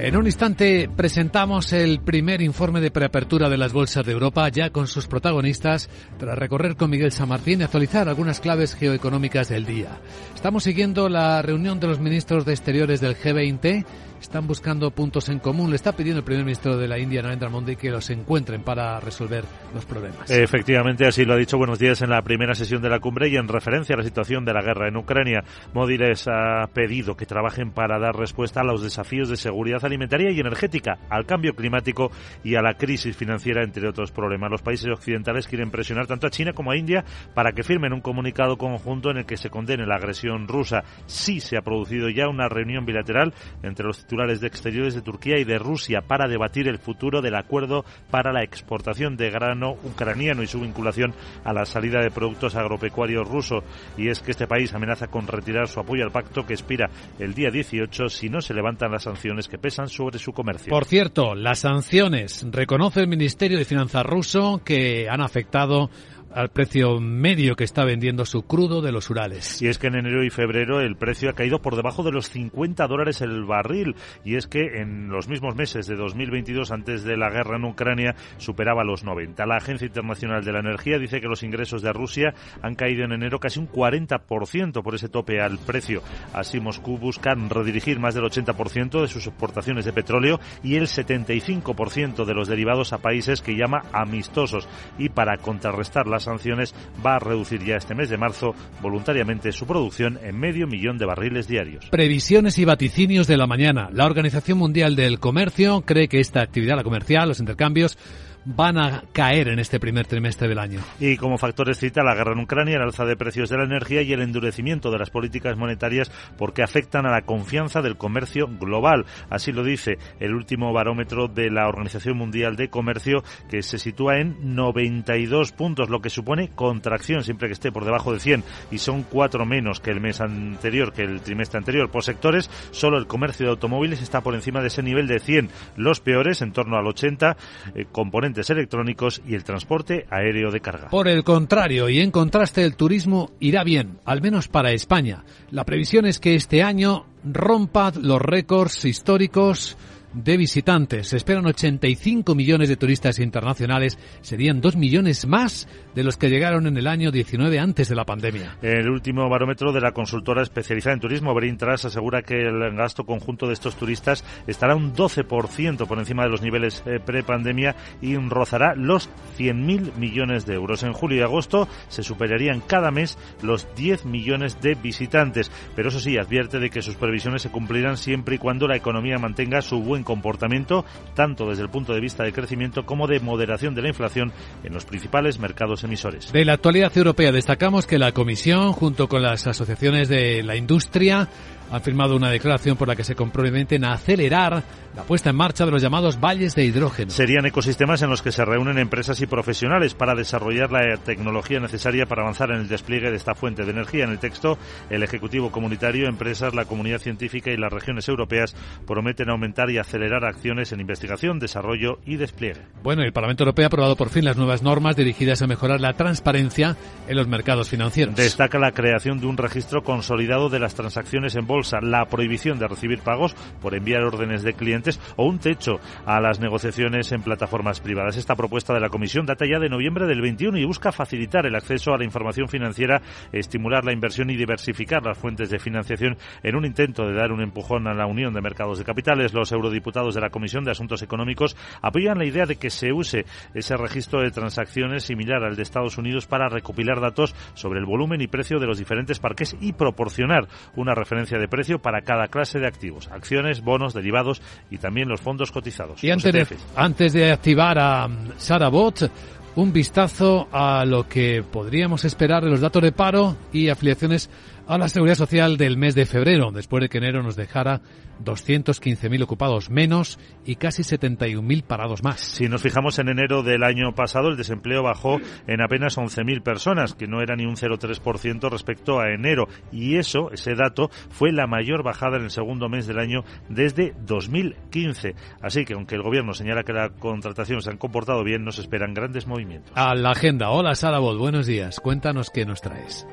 En un instante presentamos el primer informe de preapertura de las bolsas de Europa, ya con sus protagonistas, para recorrer con Miguel San Martín y actualizar algunas claves geoeconómicas del día. Estamos siguiendo la reunión de los ministros de Exteriores del G20 están buscando puntos en común. Le está pidiendo el primer ministro de la India, Narendra Modi, que los encuentren para resolver los problemas. Efectivamente, así lo ha dicho Buenos Días en la primera sesión de la cumbre y en referencia a la situación de la guerra en Ucrania. Modi les ha pedido que trabajen para dar respuesta a los desafíos de seguridad alimentaria y energética, al cambio climático y a la crisis financiera, entre otros problemas. Los países occidentales quieren presionar tanto a China como a India para que firmen un comunicado conjunto en el que se condene la agresión rusa. Sí se ha producido ya una reunión bilateral entre los titulares de Exteriores de Turquía y de Rusia para debatir el futuro del acuerdo para la exportación de grano ucraniano y su vinculación a la salida de productos agropecuarios rusos. Y es que este país amenaza con retirar su apoyo al pacto que expira el día 18 si no se levantan las sanciones que pesan sobre su comercio. Por cierto, las sanciones reconoce el Ministerio de Finanzas ruso que han afectado al precio medio que está vendiendo su crudo de los Urales. Y es que en enero y febrero el precio ha caído por debajo de los 50 dólares el barril. Y es que en los mismos meses de 2022, antes de la guerra en Ucrania, superaba los 90. La Agencia Internacional de la Energía dice que los ingresos de Rusia han caído en enero casi un 40% por ese tope al precio. Así Moscú busca redirigir más del 80% de sus exportaciones de petróleo y el 75% de los derivados a países que llama amistosos. Y para contrarrestar las sanciones va a reducir ya este mes de marzo voluntariamente su producción en medio millón de barriles diarios. Previsiones y vaticinios de la mañana. La Organización Mundial del Comercio cree que esta actividad, la comercial, los intercambios, van a caer en este primer trimestre del año. Y como factores cita la guerra en Ucrania, el alza de precios de la energía y el endurecimiento de las políticas monetarias porque afectan a la confianza del comercio global. Así lo dice el último barómetro de la Organización Mundial de Comercio que se sitúa en 92 puntos, lo que supone contracción siempre que esté por debajo de 100 y son cuatro menos que el mes anterior, que el trimestre anterior. Por sectores, solo el comercio de automóviles está por encima de ese nivel de 100. Los peores, en torno al 80, eh, componentes electrónicos y el transporte aéreo de carga. Por el contrario, y en contraste, el turismo irá bien, al menos para España. La previsión es que este año rompa los récords históricos de visitantes. Se esperan 85 millones de turistas internacionales. Serían 2 millones más de los que llegaron en el año 19 antes de la pandemia. El último barómetro de la consultora especializada en turismo, Brintras, asegura que el gasto conjunto de estos turistas estará un 12% por encima de los niveles eh, pre-pandemia y rozará los 100.000 millones de euros. En julio y agosto se superarían cada mes los 10 millones de visitantes. Pero eso sí, advierte de que sus previsiones se cumplirán siempre y cuando la economía mantenga su buen comportamiento, tanto desde el punto de vista de crecimiento como de moderación de la inflación en los principales mercados emisores. De la actualidad europea destacamos que la Comisión, junto con las asociaciones de la industria, han firmado una declaración por la que se comprometen a acelerar la puesta en marcha de los llamados valles de hidrógeno. Serían ecosistemas en los que se reúnen empresas y profesionales para desarrollar la tecnología necesaria para avanzar en el despliegue de esta fuente de energía. En el texto, el Ejecutivo Comunitario, empresas, la comunidad científica y las regiones europeas prometen aumentar y acelerar acciones en investigación, desarrollo y despliegue. Bueno, el Parlamento Europeo ha aprobado por fin las nuevas normas dirigidas a mejorar la transparencia en los mercados financieros. Destaca la creación de un registro consolidado de las transacciones en bolsa, la prohibición de recibir pagos por enviar órdenes de clientes o un techo a las negociaciones en plataformas privadas. Esta propuesta de la Comisión data ya de noviembre del 21 y busca facilitar el acceso a la información financiera, estimular la inversión y diversificar las fuentes de financiación en un intento de dar un empujón a la Unión de Mercados de Capitales. Los eurodiputados de la Comisión de Asuntos Económicos apoyan la idea de que se use ese registro de transacciones similar al de Estados Unidos para recopilar datos sobre el volumen y precio de los diferentes parques y proporcionar una referencia de precio para cada clase de activos, acciones, bonos, derivados y también los fondos cotizados. Y antes de, antes de activar a Sara Bot, un vistazo a lo que podríamos esperar de los datos de paro y afiliaciones a la Seguridad Social del mes de febrero, después de que enero nos dejara 215.000 ocupados menos y casi 71.000 parados más. Si nos fijamos en enero del año pasado, el desempleo bajó en apenas 11.000 personas, que no era ni un 0,3% respecto a enero. Y eso, ese dato, fue la mayor bajada en el segundo mes del año desde 2015. Así que, aunque el gobierno señala que la contratación se han comportado bien, nos esperan grandes movimientos. A la agenda. Hola, Sara Bol, buenos días. Cuéntanos qué nos traes.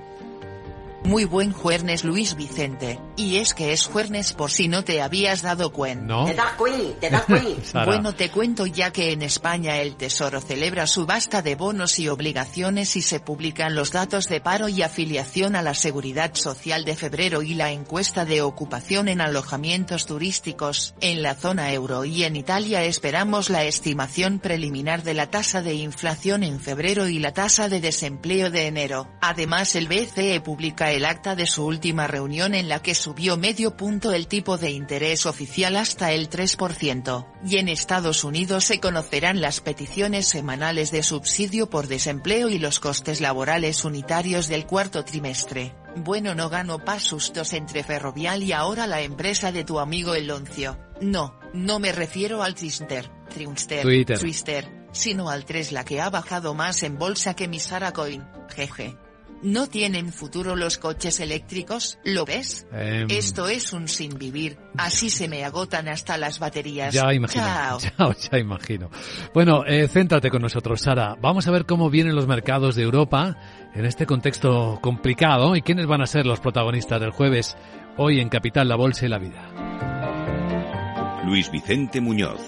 Muy buen jueves Luis Vicente. Y es que es jueves por si no te habías dado cuenta. ¿No? Te das cuenta, te das cuenta. bueno, te cuento ya que en España el Tesoro celebra subasta de bonos y obligaciones y se publican los datos de paro y afiliación a la Seguridad Social de febrero y la encuesta de ocupación en alojamientos turísticos. En la zona euro y en Italia esperamos la estimación preliminar de la tasa de inflación en febrero y la tasa de desempleo de enero. Además el BCE publica el acta de su última reunión en la que subió medio punto el tipo de interés oficial hasta el 3%, y en Estados Unidos se conocerán las peticiones semanales de subsidio por desempleo y los costes laborales unitarios del cuarto trimestre. Bueno no gano pas sustos entre Ferrovial y ahora la empresa de tu amigo el Loncio. No, no me refiero al Twister, Triunster, Twitter. Twister, sino al 3 la que ha bajado más en bolsa que mi Sara Coin, jeje. ¿No tienen futuro los coches eléctricos? ¿Lo ves? Em. Esto es un sin vivir. Así se me agotan hasta las baterías. Ya imagino. Chao. Ya, ya imagino. Bueno, eh, céntrate con nosotros, Sara. Vamos a ver cómo vienen los mercados de Europa en este contexto complicado y quiénes van a ser los protagonistas del jueves hoy en Capital, la Bolsa y la Vida. Luis Vicente Muñoz.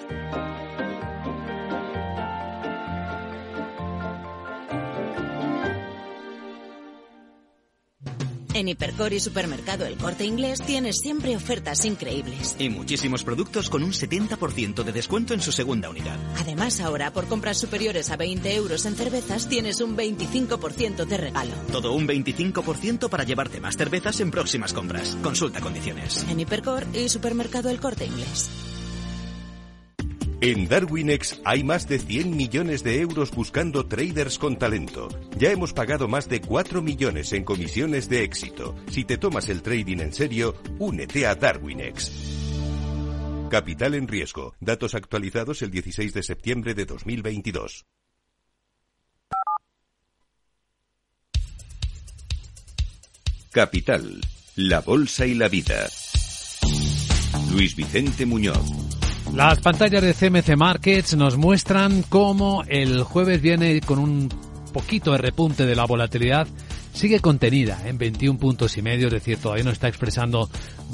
En Hipercor y Supermercado El Corte Inglés tienes siempre ofertas increíbles. Y muchísimos productos con un 70% de descuento en su segunda unidad. Además, ahora por compras superiores a 20 euros en cervezas tienes un 25% de regalo. Todo un 25% para llevarte más cervezas en próximas compras. Consulta condiciones. En Hipercor y Supermercado El Corte Inglés. En Darwinex hay más de 100 millones de euros buscando traders con talento. Ya hemos pagado más de 4 millones en comisiones de éxito. Si te tomas el trading en serio, únete a Darwinex. Capital en riesgo. Datos actualizados el 16 de septiembre de 2022. Capital. La bolsa y la vida. Luis Vicente Muñoz. Las pantallas de CMC Markets nos muestran cómo el jueves viene con un poquito de repunte de la volatilidad. Sigue contenida en 21 puntos y medio, es decir, todavía no está expresando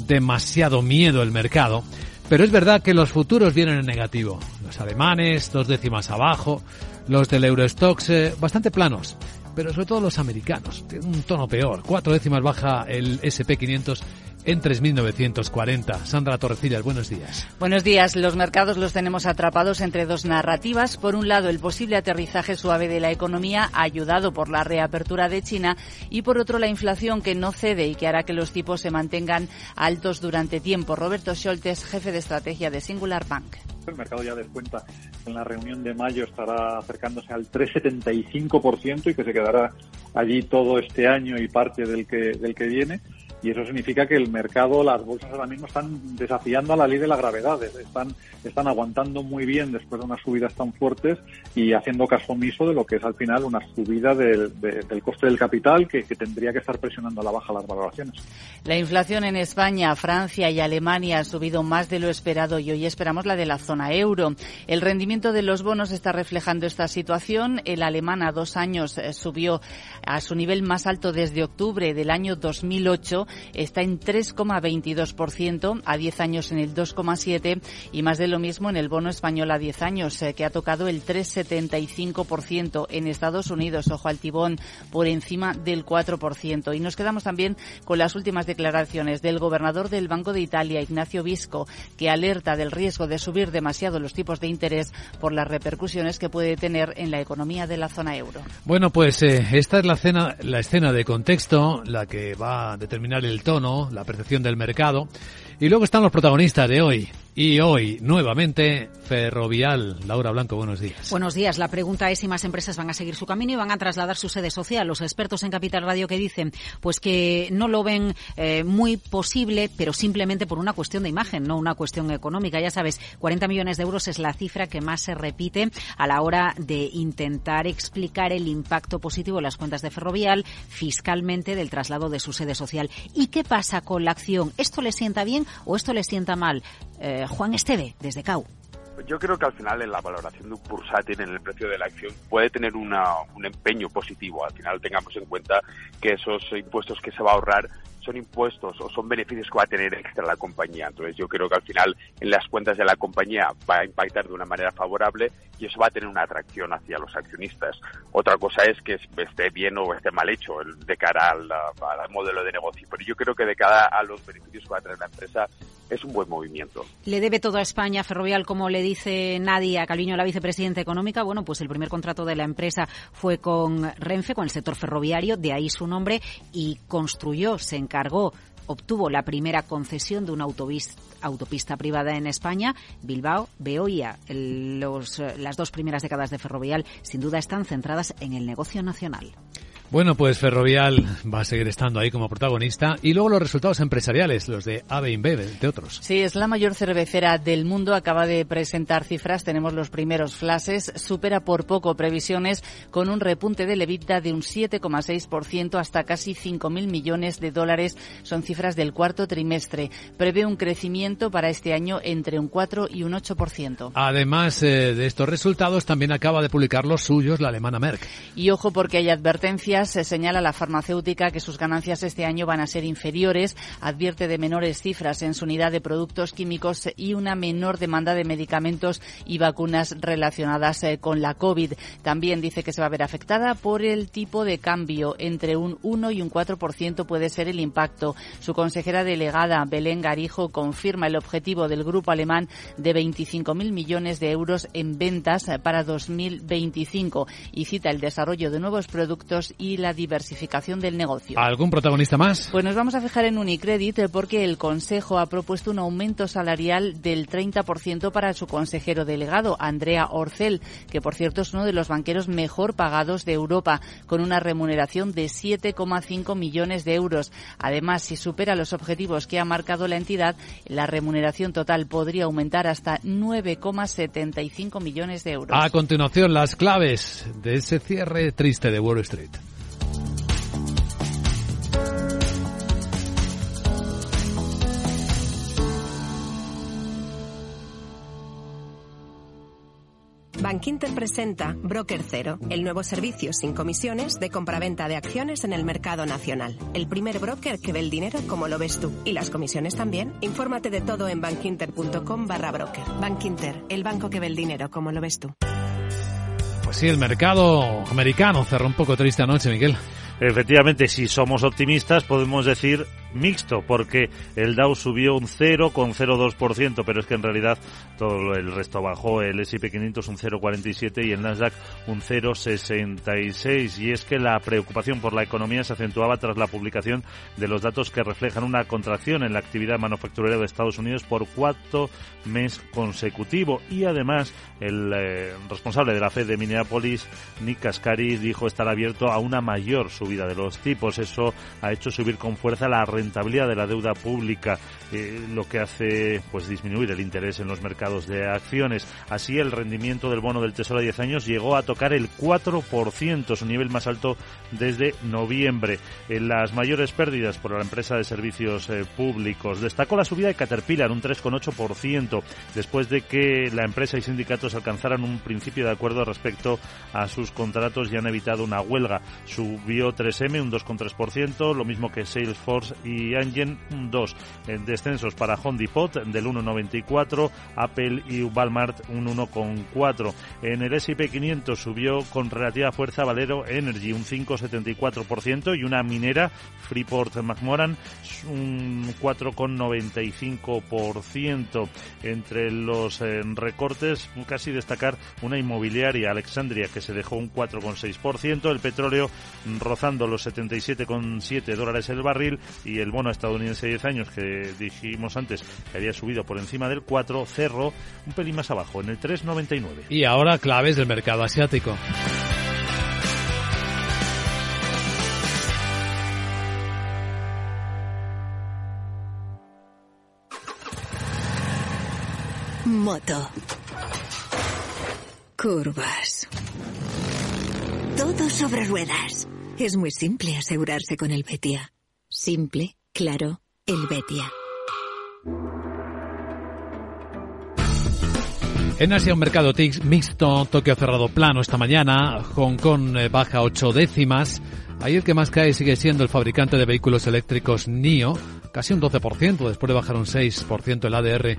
demasiado miedo el mercado. Pero es verdad que los futuros vienen en negativo. Los alemanes, dos décimas abajo, los del Eurostox eh, bastante planos pero sobre todo los americanos. Tienen un tono peor. Cuatro décimas baja el SP500 en 3.940. Sandra Torrecillas, buenos días. Buenos días. Los mercados los tenemos atrapados entre dos narrativas. Por un lado, el posible aterrizaje suave de la economía, ayudado por la reapertura de China, y por otro, la inflación que no cede y que hará que los tipos se mantengan altos durante tiempo. Roberto Scholtes, jefe de estrategia de Singular Bank. El mercado ya descuenta que en la reunión de mayo estará acercándose al 3,75% y que se quedará allí todo este año y parte del que, del que viene y eso significa que el mercado, las bolsas ahora mismo están desafiando a la ley de la gravedad, están, están aguantando muy bien después de unas subidas tan fuertes y haciendo caso omiso de lo que es al final una subida del, coste del capital que, tendría que estar presionando a la baja las valoraciones. La inflación en España, Francia y Alemania ha subido más de lo esperado y hoy esperamos la de la zona euro. El rendimiento de los bonos está reflejando esta situación. El alemán a dos años eh, subió a su nivel más alto desde octubre del año 2008 está en 3,22%, a 10 años en el 2,7% y más de lo mismo en el bono español a 10 años, eh, que ha tocado el 3,75% en Estados Unidos, ojo al tibón, por encima del 4%. Y nos quedamos también con las últimas declaraciones del gobernador del Banco de Italia, Ignacio Visco, que alerta del riesgo de subir demasiado los tipos de interés por las repercusiones que puede tener en la economía de la zona euro. Bueno, pues eh, esta es la, cena, la escena de contexto, la que va a determinar el tono, la percepción del mercado. Y luego están los protagonistas de hoy. Y hoy, nuevamente, Ferrovial. Laura Blanco, buenos días. Buenos días. La pregunta es si más empresas van a seguir su camino y van a trasladar su sede social. Los expertos en Capital Radio que dicen, pues que no lo ven eh, muy posible, pero simplemente por una cuestión de imagen, no una cuestión económica. Ya sabes, 40 millones de euros es la cifra que más se repite a la hora de intentar explicar el impacto positivo en las cuentas de Ferrovial fiscalmente del traslado de su sede social. ¿Y qué pasa con la acción? ¿Esto le sienta bien o esto le sienta mal? Eh, Juan Esteve, desde CAU. Yo creo que al final en la valoración de un bursátil en el precio de la acción puede tener un empeño positivo. Al final tengamos en cuenta que esos impuestos que se va a ahorrar son impuestos o son beneficios que va a tener extra la compañía. Entonces yo creo que al final en las cuentas de la compañía va a impactar de una manera favorable y eso va a tener una atracción hacia los accionistas. Otra cosa es que esté bien o esté mal hecho de cara al, al modelo de negocio. Pero yo creo que de cara a los beneficios que va a tener la empresa es un buen movimiento. Le debe todo a España Ferrovial, como le dice Nadia Calviño, la vicepresidenta económica. Bueno, pues el primer contrato de la empresa fue con Renfe, con el sector ferroviario, de ahí su nombre, y construyó, se encargó obtuvo la primera concesión de una autopista, privada en España, Bilbao, Beoia. Los, las dos primeras décadas de Ferrovial sin duda están centradas en el negocio nacional. Bueno, pues Ferrovial va a seguir estando ahí como protagonista. Y luego los resultados empresariales, los de AB InBev, de otros. Sí, es la mayor cervecera del mundo. Acaba de presentar cifras. Tenemos los primeros flashes. Supera por poco previsiones con un repunte de EBITDA de un 7,6% hasta casi 5.000 millones de dólares. Son cifras del cuarto trimestre. Prevé un crecimiento para este año entre un 4 y un 8%. Además eh, de estos resultados, también acaba de publicar los suyos la alemana Merck. Y ojo porque hay advertencias se señala la farmacéutica que sus ganancias este año van a ser inferiores, advierte de menores cifras en su unidad de productos químicos y una menor demanda de medicamentos y vacunas relacionadas eh, con la COVID. También dice que se va a ver afectada por el tipo de cambio. Entre un 1 y un 4% puede ser el impacto. Su consejera delegada, Belén Garijo, confirma el objetivo del grupo alemán de 25.000 millones de euros en ventas para 2025 y cita el desarrollo de nuevos productos y la diversificación del negocio. ¿Algún protagonista más? Pues nos vamos a fijar en Unicredit eh, porque el Consejo ha propuesto un aumento salarial del 30% para su consejero delegado, Andrea Orcel, que por cierto es uno de los banqueros mejor pagados de Europa, con una remuneración de 7,5 millones de euros. Además, si supera los objetivos que ha marcado la entidad, la remuneración total podría aumentar hasta 9,75 millones de euros. A continuación, las claves de ese cierre triste de Wall Street. Bankinter presenta Broker Cero, el nuevo servicio sin comisiones de compraventa de acciones en el mercado nacional. El primer broker que ve el dinero como lo ves tú. Y las comisiones también. Infórmate de todo en bankinter.com barra broker. Bankinter, el banco que ve el dinero como lo ves tú. Pues sí, el mercado americano cerró un poco triste anoche, Miguel. Efectivamente, si somos optimistas, podemos decir mixto, porque el Dow subió un 0,02%, pero es que en realidad todo el resto bajó, el S&P 500 un 0,47 y el Nasdaq un 0,66. Y es que la preocupación por la economía se acentuaba tras la publicación de los datos que reflejan una contracción en la actividad manufacturera de Estados Unidos por cuarto mes consecutivo. Y además, el eh, responsable de la Fed de Minneapolis, Nick Cascari, dijo estar abierto a una mayor subida de los tipos. Eso ha hecho subir con fuerza la rentabilidad de la deuda pública, eh, lo que hace pues disminuir el interés en los mercados de acciones. Así el rendimiento del bono del Tesoro a 10 años llegó a tocar el 4%, su nivel más alto desde noviembre. En las mayores pérdidas por la empresa de servicios eh, públicos destacó la subida de Caterpillar, un 3,8%, después de que la empresa y sindicatos alcanzaran un principio de acuerdo respecto a sus contratos y han evitado una huelga. Subió 3M, un 2,3%, lo mismo que Salesforce y Angen, un 2. En descensos para Home Depot del 1,94, Apple y Walmart un 1,4. En el S&P 500 subió con relativa fuerza Valero Energy un 5,74% y una minera Freeport McMoran un 4,95%. Entre los eh, recortes, casi destacar una inmobiliaria, Alexandria, que se dejó un 4,6%, el petróleo rozando los 77,7 dólares el barril y el bono estadounidense de 10 años que dijimos antes que había subido por encima del 4, cerró un pelín más abajo, en el 3,99. Y ahora claves del mercado asiático. Moto. Curvas. Todo sobre ruedas. Es muy simple asegurarse con el Betia. Simple, claro, el Betia. En Asia un mercado mixto, Tokio cerrado plano esta mañana, Hong Kong eh, baja ocho décimas. Ahí el que más cae sigue siendo el fabricante de vehículos eléctricos NIO, casi un 12%, después de bajar un 6% el ADR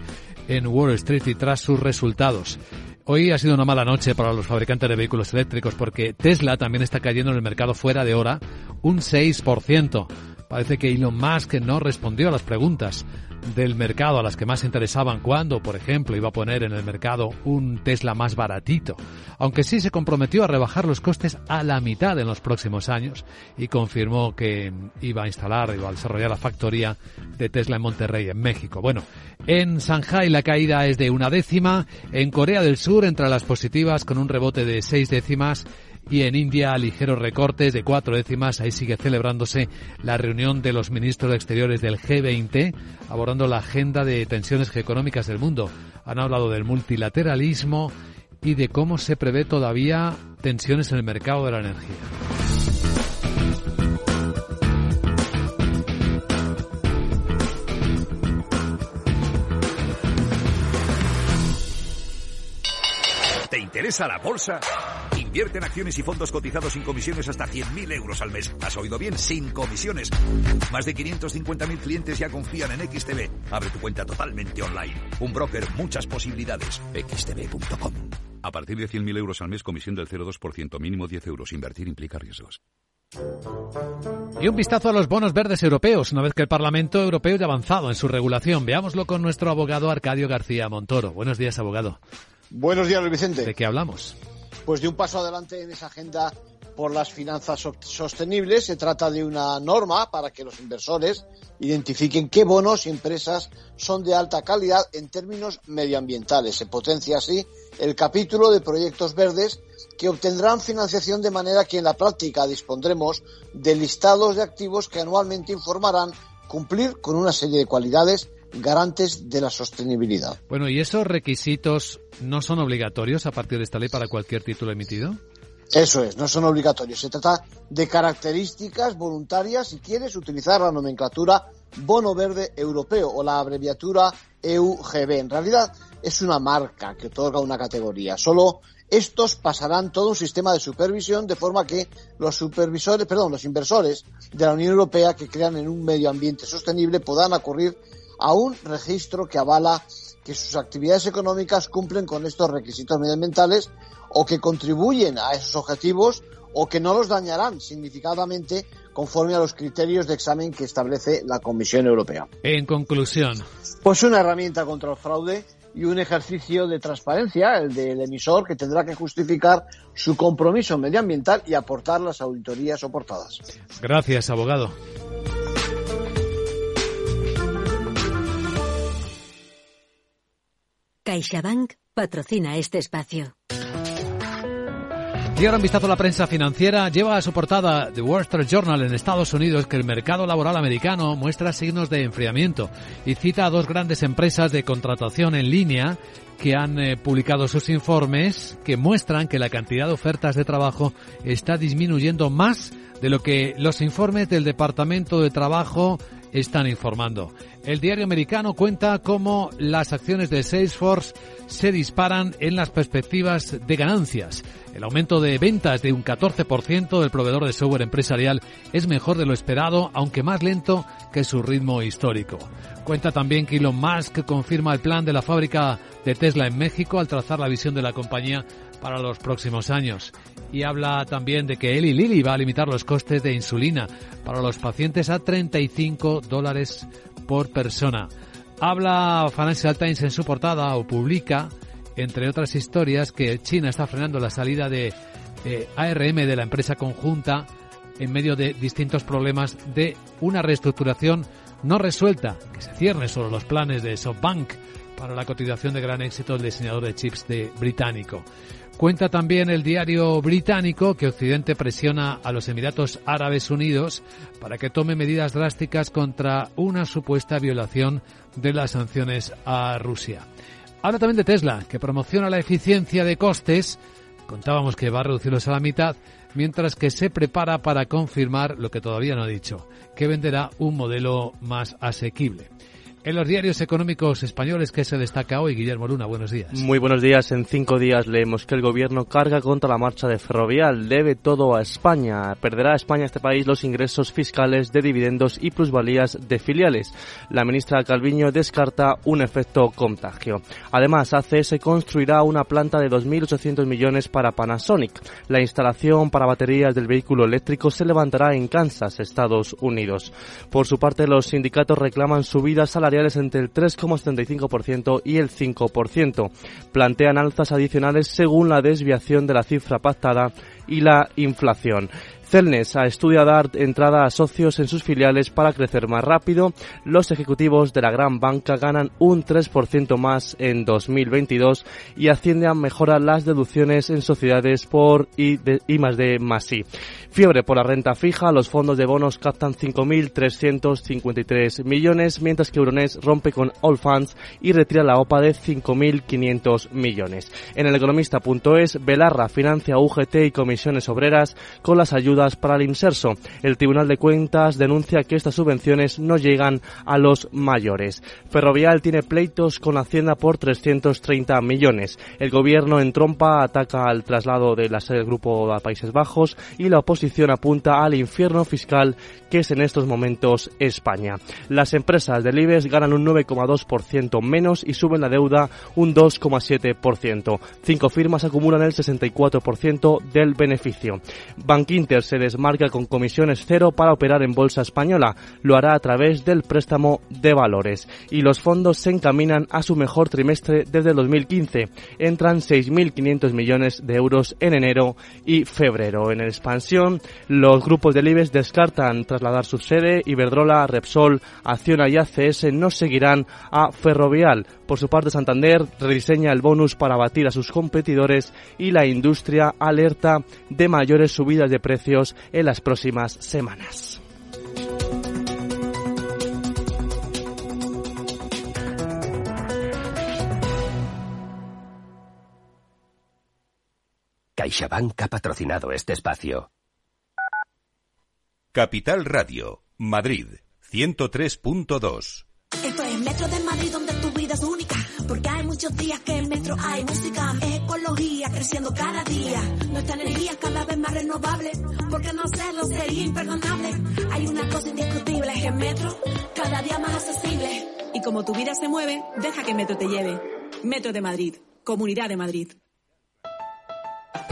en Wall Street y tras sus resultados. Hoy ha sido una mala noche para los fabricantes de vehículos eléctricos porque Tesla también está cayendo en el mercado fuera de hora un 6%. Parece que Elon Musk no respondió a las preguntas del mercado a las que más interesaban cuando, por ejemplo, iba a poner en el mercado un Tesla más baratito, aunque sí se comprometió a rebajar los costes a la mitad en los próximos años y confirmó que iba a instalar, iba a desarrollar la factoría de Tesla en Monterrey, en México. Bueno, en Shanghai la caída es de una décima, en Corea del Sur entre las positivas con un rebote de seis décimas y en India ligeros recortes de cuatro décimas. Ahí sigue celebrándose la reunión de los ministros de Exteriores del G20 abordando la agenda de tensiones económicas del mundo. Han hablado del multilateralismo y de cómo se prevé todavía tensiones en el mercado de la energía. ¿Te interesa la bolsa? Invierte en acciones y fondos cotizados sin comisiones hasta 100.000 euros al mes. ¿Has oído bien? Sin comisiones. Más de 550.000 clientes ya confían en XTB. Abre tu cuenta totalmente online. Un broker, muchas posibilidades. xtb.com. A partir de 100.000 euros al mes, comisión del 0,2%, mínimo 10 euros. Invertir implica riesgos. Y un vistazo a los bonos verdes europeos, una vez que el Parlamento Europeo ya ha avanzado en su regulación. Veámoslo con nuestro abogado Arcadio García Montoro. Buenos días, abogado. Buenos días, Vicente. ¿De qué hablamos? Pues de un paso adelante en esa agenda por las finanzas sostenibles. Se trata de una norma para que los inversores identifiquen qué bonos y empresas son de alta calidad en términos medioambientales. Se potencia así el capítulo de proyectos verdes que obtendrán financiación de manera que en la práctica dispondremos de listados de activos que anualmente informarán cumplir con una serie de cualidades garantes de la sostenibilidad. Bueno, ¿y esos requisitos no son obligatorios a partir de esta ley para cualquier título emitido? Eso es, no son obligatorios. Se trata de características voluntarias si quieres utilizar la nomenclatura Bono Verde Europeo o la abreviatura EUGB. En realidad es una marca que otorga una categoría. Solo estos pasarán todo un sistema de supervisión de forma que los supervisores, perdón, los inversores de la Unión Europea que crean en un medio ambiente sostenible puedan acudir a un registro que avala que sus actividades económicas cumplen con estos requisitos medioambientales o que contribuyen a esos objetivos o que no los dañarán significativamente conforme a los criterios de examen que establece la Comisión Europea. En conclusión. Pues una herramienta contra el fraude y un ejercicio de transparencia, el del emisor, que tendrá que justificar su compromiso medioambiental y aportar las auditorías soportadas. Gracias, abogado. CaixaBank patrocina este espacio. Y ahora un vistazo a la prensa financiera. Lleva a su portada The Wall Street Journal en Estados Unidos que el mercado laboral americano muestra signos de enfriamiento y cita a dos grandes empresas de contratación en línea que han eh, publicado sus informes que muestran que la cantidad de ofertas de trabajo está disminuyendo más de lo que los informes del Departamento de Trabajo están informando. El diario americano cuenta cómo las acciones de Salesforce se disparan en las perspectivas de ganancias. El aumento de ventas de un 14% del proveedor de software empresarial es mejor de lo esperado, aunque más lento que su ritmo histórico. Cuenta también que Elon Musk confirma el plan de la fábrica de Tesla en México al trazar la visión de la compañía para los próximos años. Y habla también de que Eli Lilly va a limitar los costes de insulina para los pacientes a 35 dólares por persona. Habla Financial Times en su portada o publica, entre otras historias, que China está frenando la salida de ARM de la empresa conjunta en medio de distintos problemas de una reestructuración no resuelta, que se cierne sobre los planes de SoftBank para la cotización de gran éxito del diseñador de chips de británico. Cuenta también el diario británico que Occidente presiona a los Emiratos Árabes Unidos para que tome medidas drásticas contra una supuesta violación de las sanciones a Rusia. Habla también de Tesla, que promociona la eficiencia de costes, contábamos que va a reducirlos a la mitad, mientras que se prepara para confirmar lo que todavía no ha dicho, que venderá un modelo más asequible. En los diarios económicos españoles, ¿qué se destaca hoy? Guillermo Luna, buenos días. Muy buenos días. En cinco días leemos que el gobierno carga contra la marcha de Ferrovial. Debe todo a España. Perderá España este país los ingresos fiscales de dividendos y plusvalías de filiales. La ministra Calviño descarta un efecto contagio. Además, ACS construirá una planta de 2.800 millones para Panasonic. La instalación para baterías del vehículo eléctrico se levantará en Kansas, Estados Unidos. Por su parte, los sindicatos reclaman subidas salariales entre el 3,75% y el 5%. Plantean alzas adicionales según la desviación de la cifra pactada y la inflación. Celnes ha estudiado dar entrada a socios en sus filiales para crecer más rápido. Los ejecutivos de la gran banca ganan un 3% más en 2022 y Hacienda mejora las deducciones en sociedades por I más D más I. Fiebre por la renta fija, los fondos de bonos captan 5.353 millones, mientras que Euronext rompe con All Funds y retira la OPA de 5.500 millones. En el economista.es, Belarra financia UGT y comisiones obreras con las ayudas para el inserso. El Tribunal de Cuentas denuncia que estas subvenciones no llegan a los mayores. Ferrovial tiene pleitos con Hacienda por 330 millones. El gobierno en trompa ataca al traslado de la sede del Grupo a Países Bajos y la oposición apunta al infierno fiscal que es en estos momentos España. Las empresas del IBEX ganan un 9,2% menos y suben la deuda un 2,7%. Cinco firmas acumulan el 64% del beneficio. Bank Inter se desmarca con comisiones cero para operar en bolsa española. Lo hará a través del préstamo de valores. Y los fondos se encaminan a su mejor trimestre desde 2015. Entran 6.500 millones de euros en enero y febrero. En expansión, los grupos del IBEX descartan trasladar su sede. Iberdrola, Repsol, Acciona y ACS no seguirán a Ferrovial. Por su parte, Santander rediseña el bonus para batir a sus competidores y la industria alerta de mayores subidas de precios en las próximas semanas. CaixaBank ha patrocinado este espacio. Capital Radio, Madrid, 103.2. Esto es Metro de Madrid donde tu vida es única. Porque hay muchos días que en Metro hay música. Es ecología creciendo cada día. Nuestra energía cada vez más renovable. Porque no hacerlo sería imperdonable. Hay una cosa indiscutible, es que Metro cada día más accesible. Y como tu vida se mueve, deja que Metro te lleve. Metro de Madrid, Comunidad de Madrid.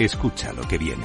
Escucha lo que viene.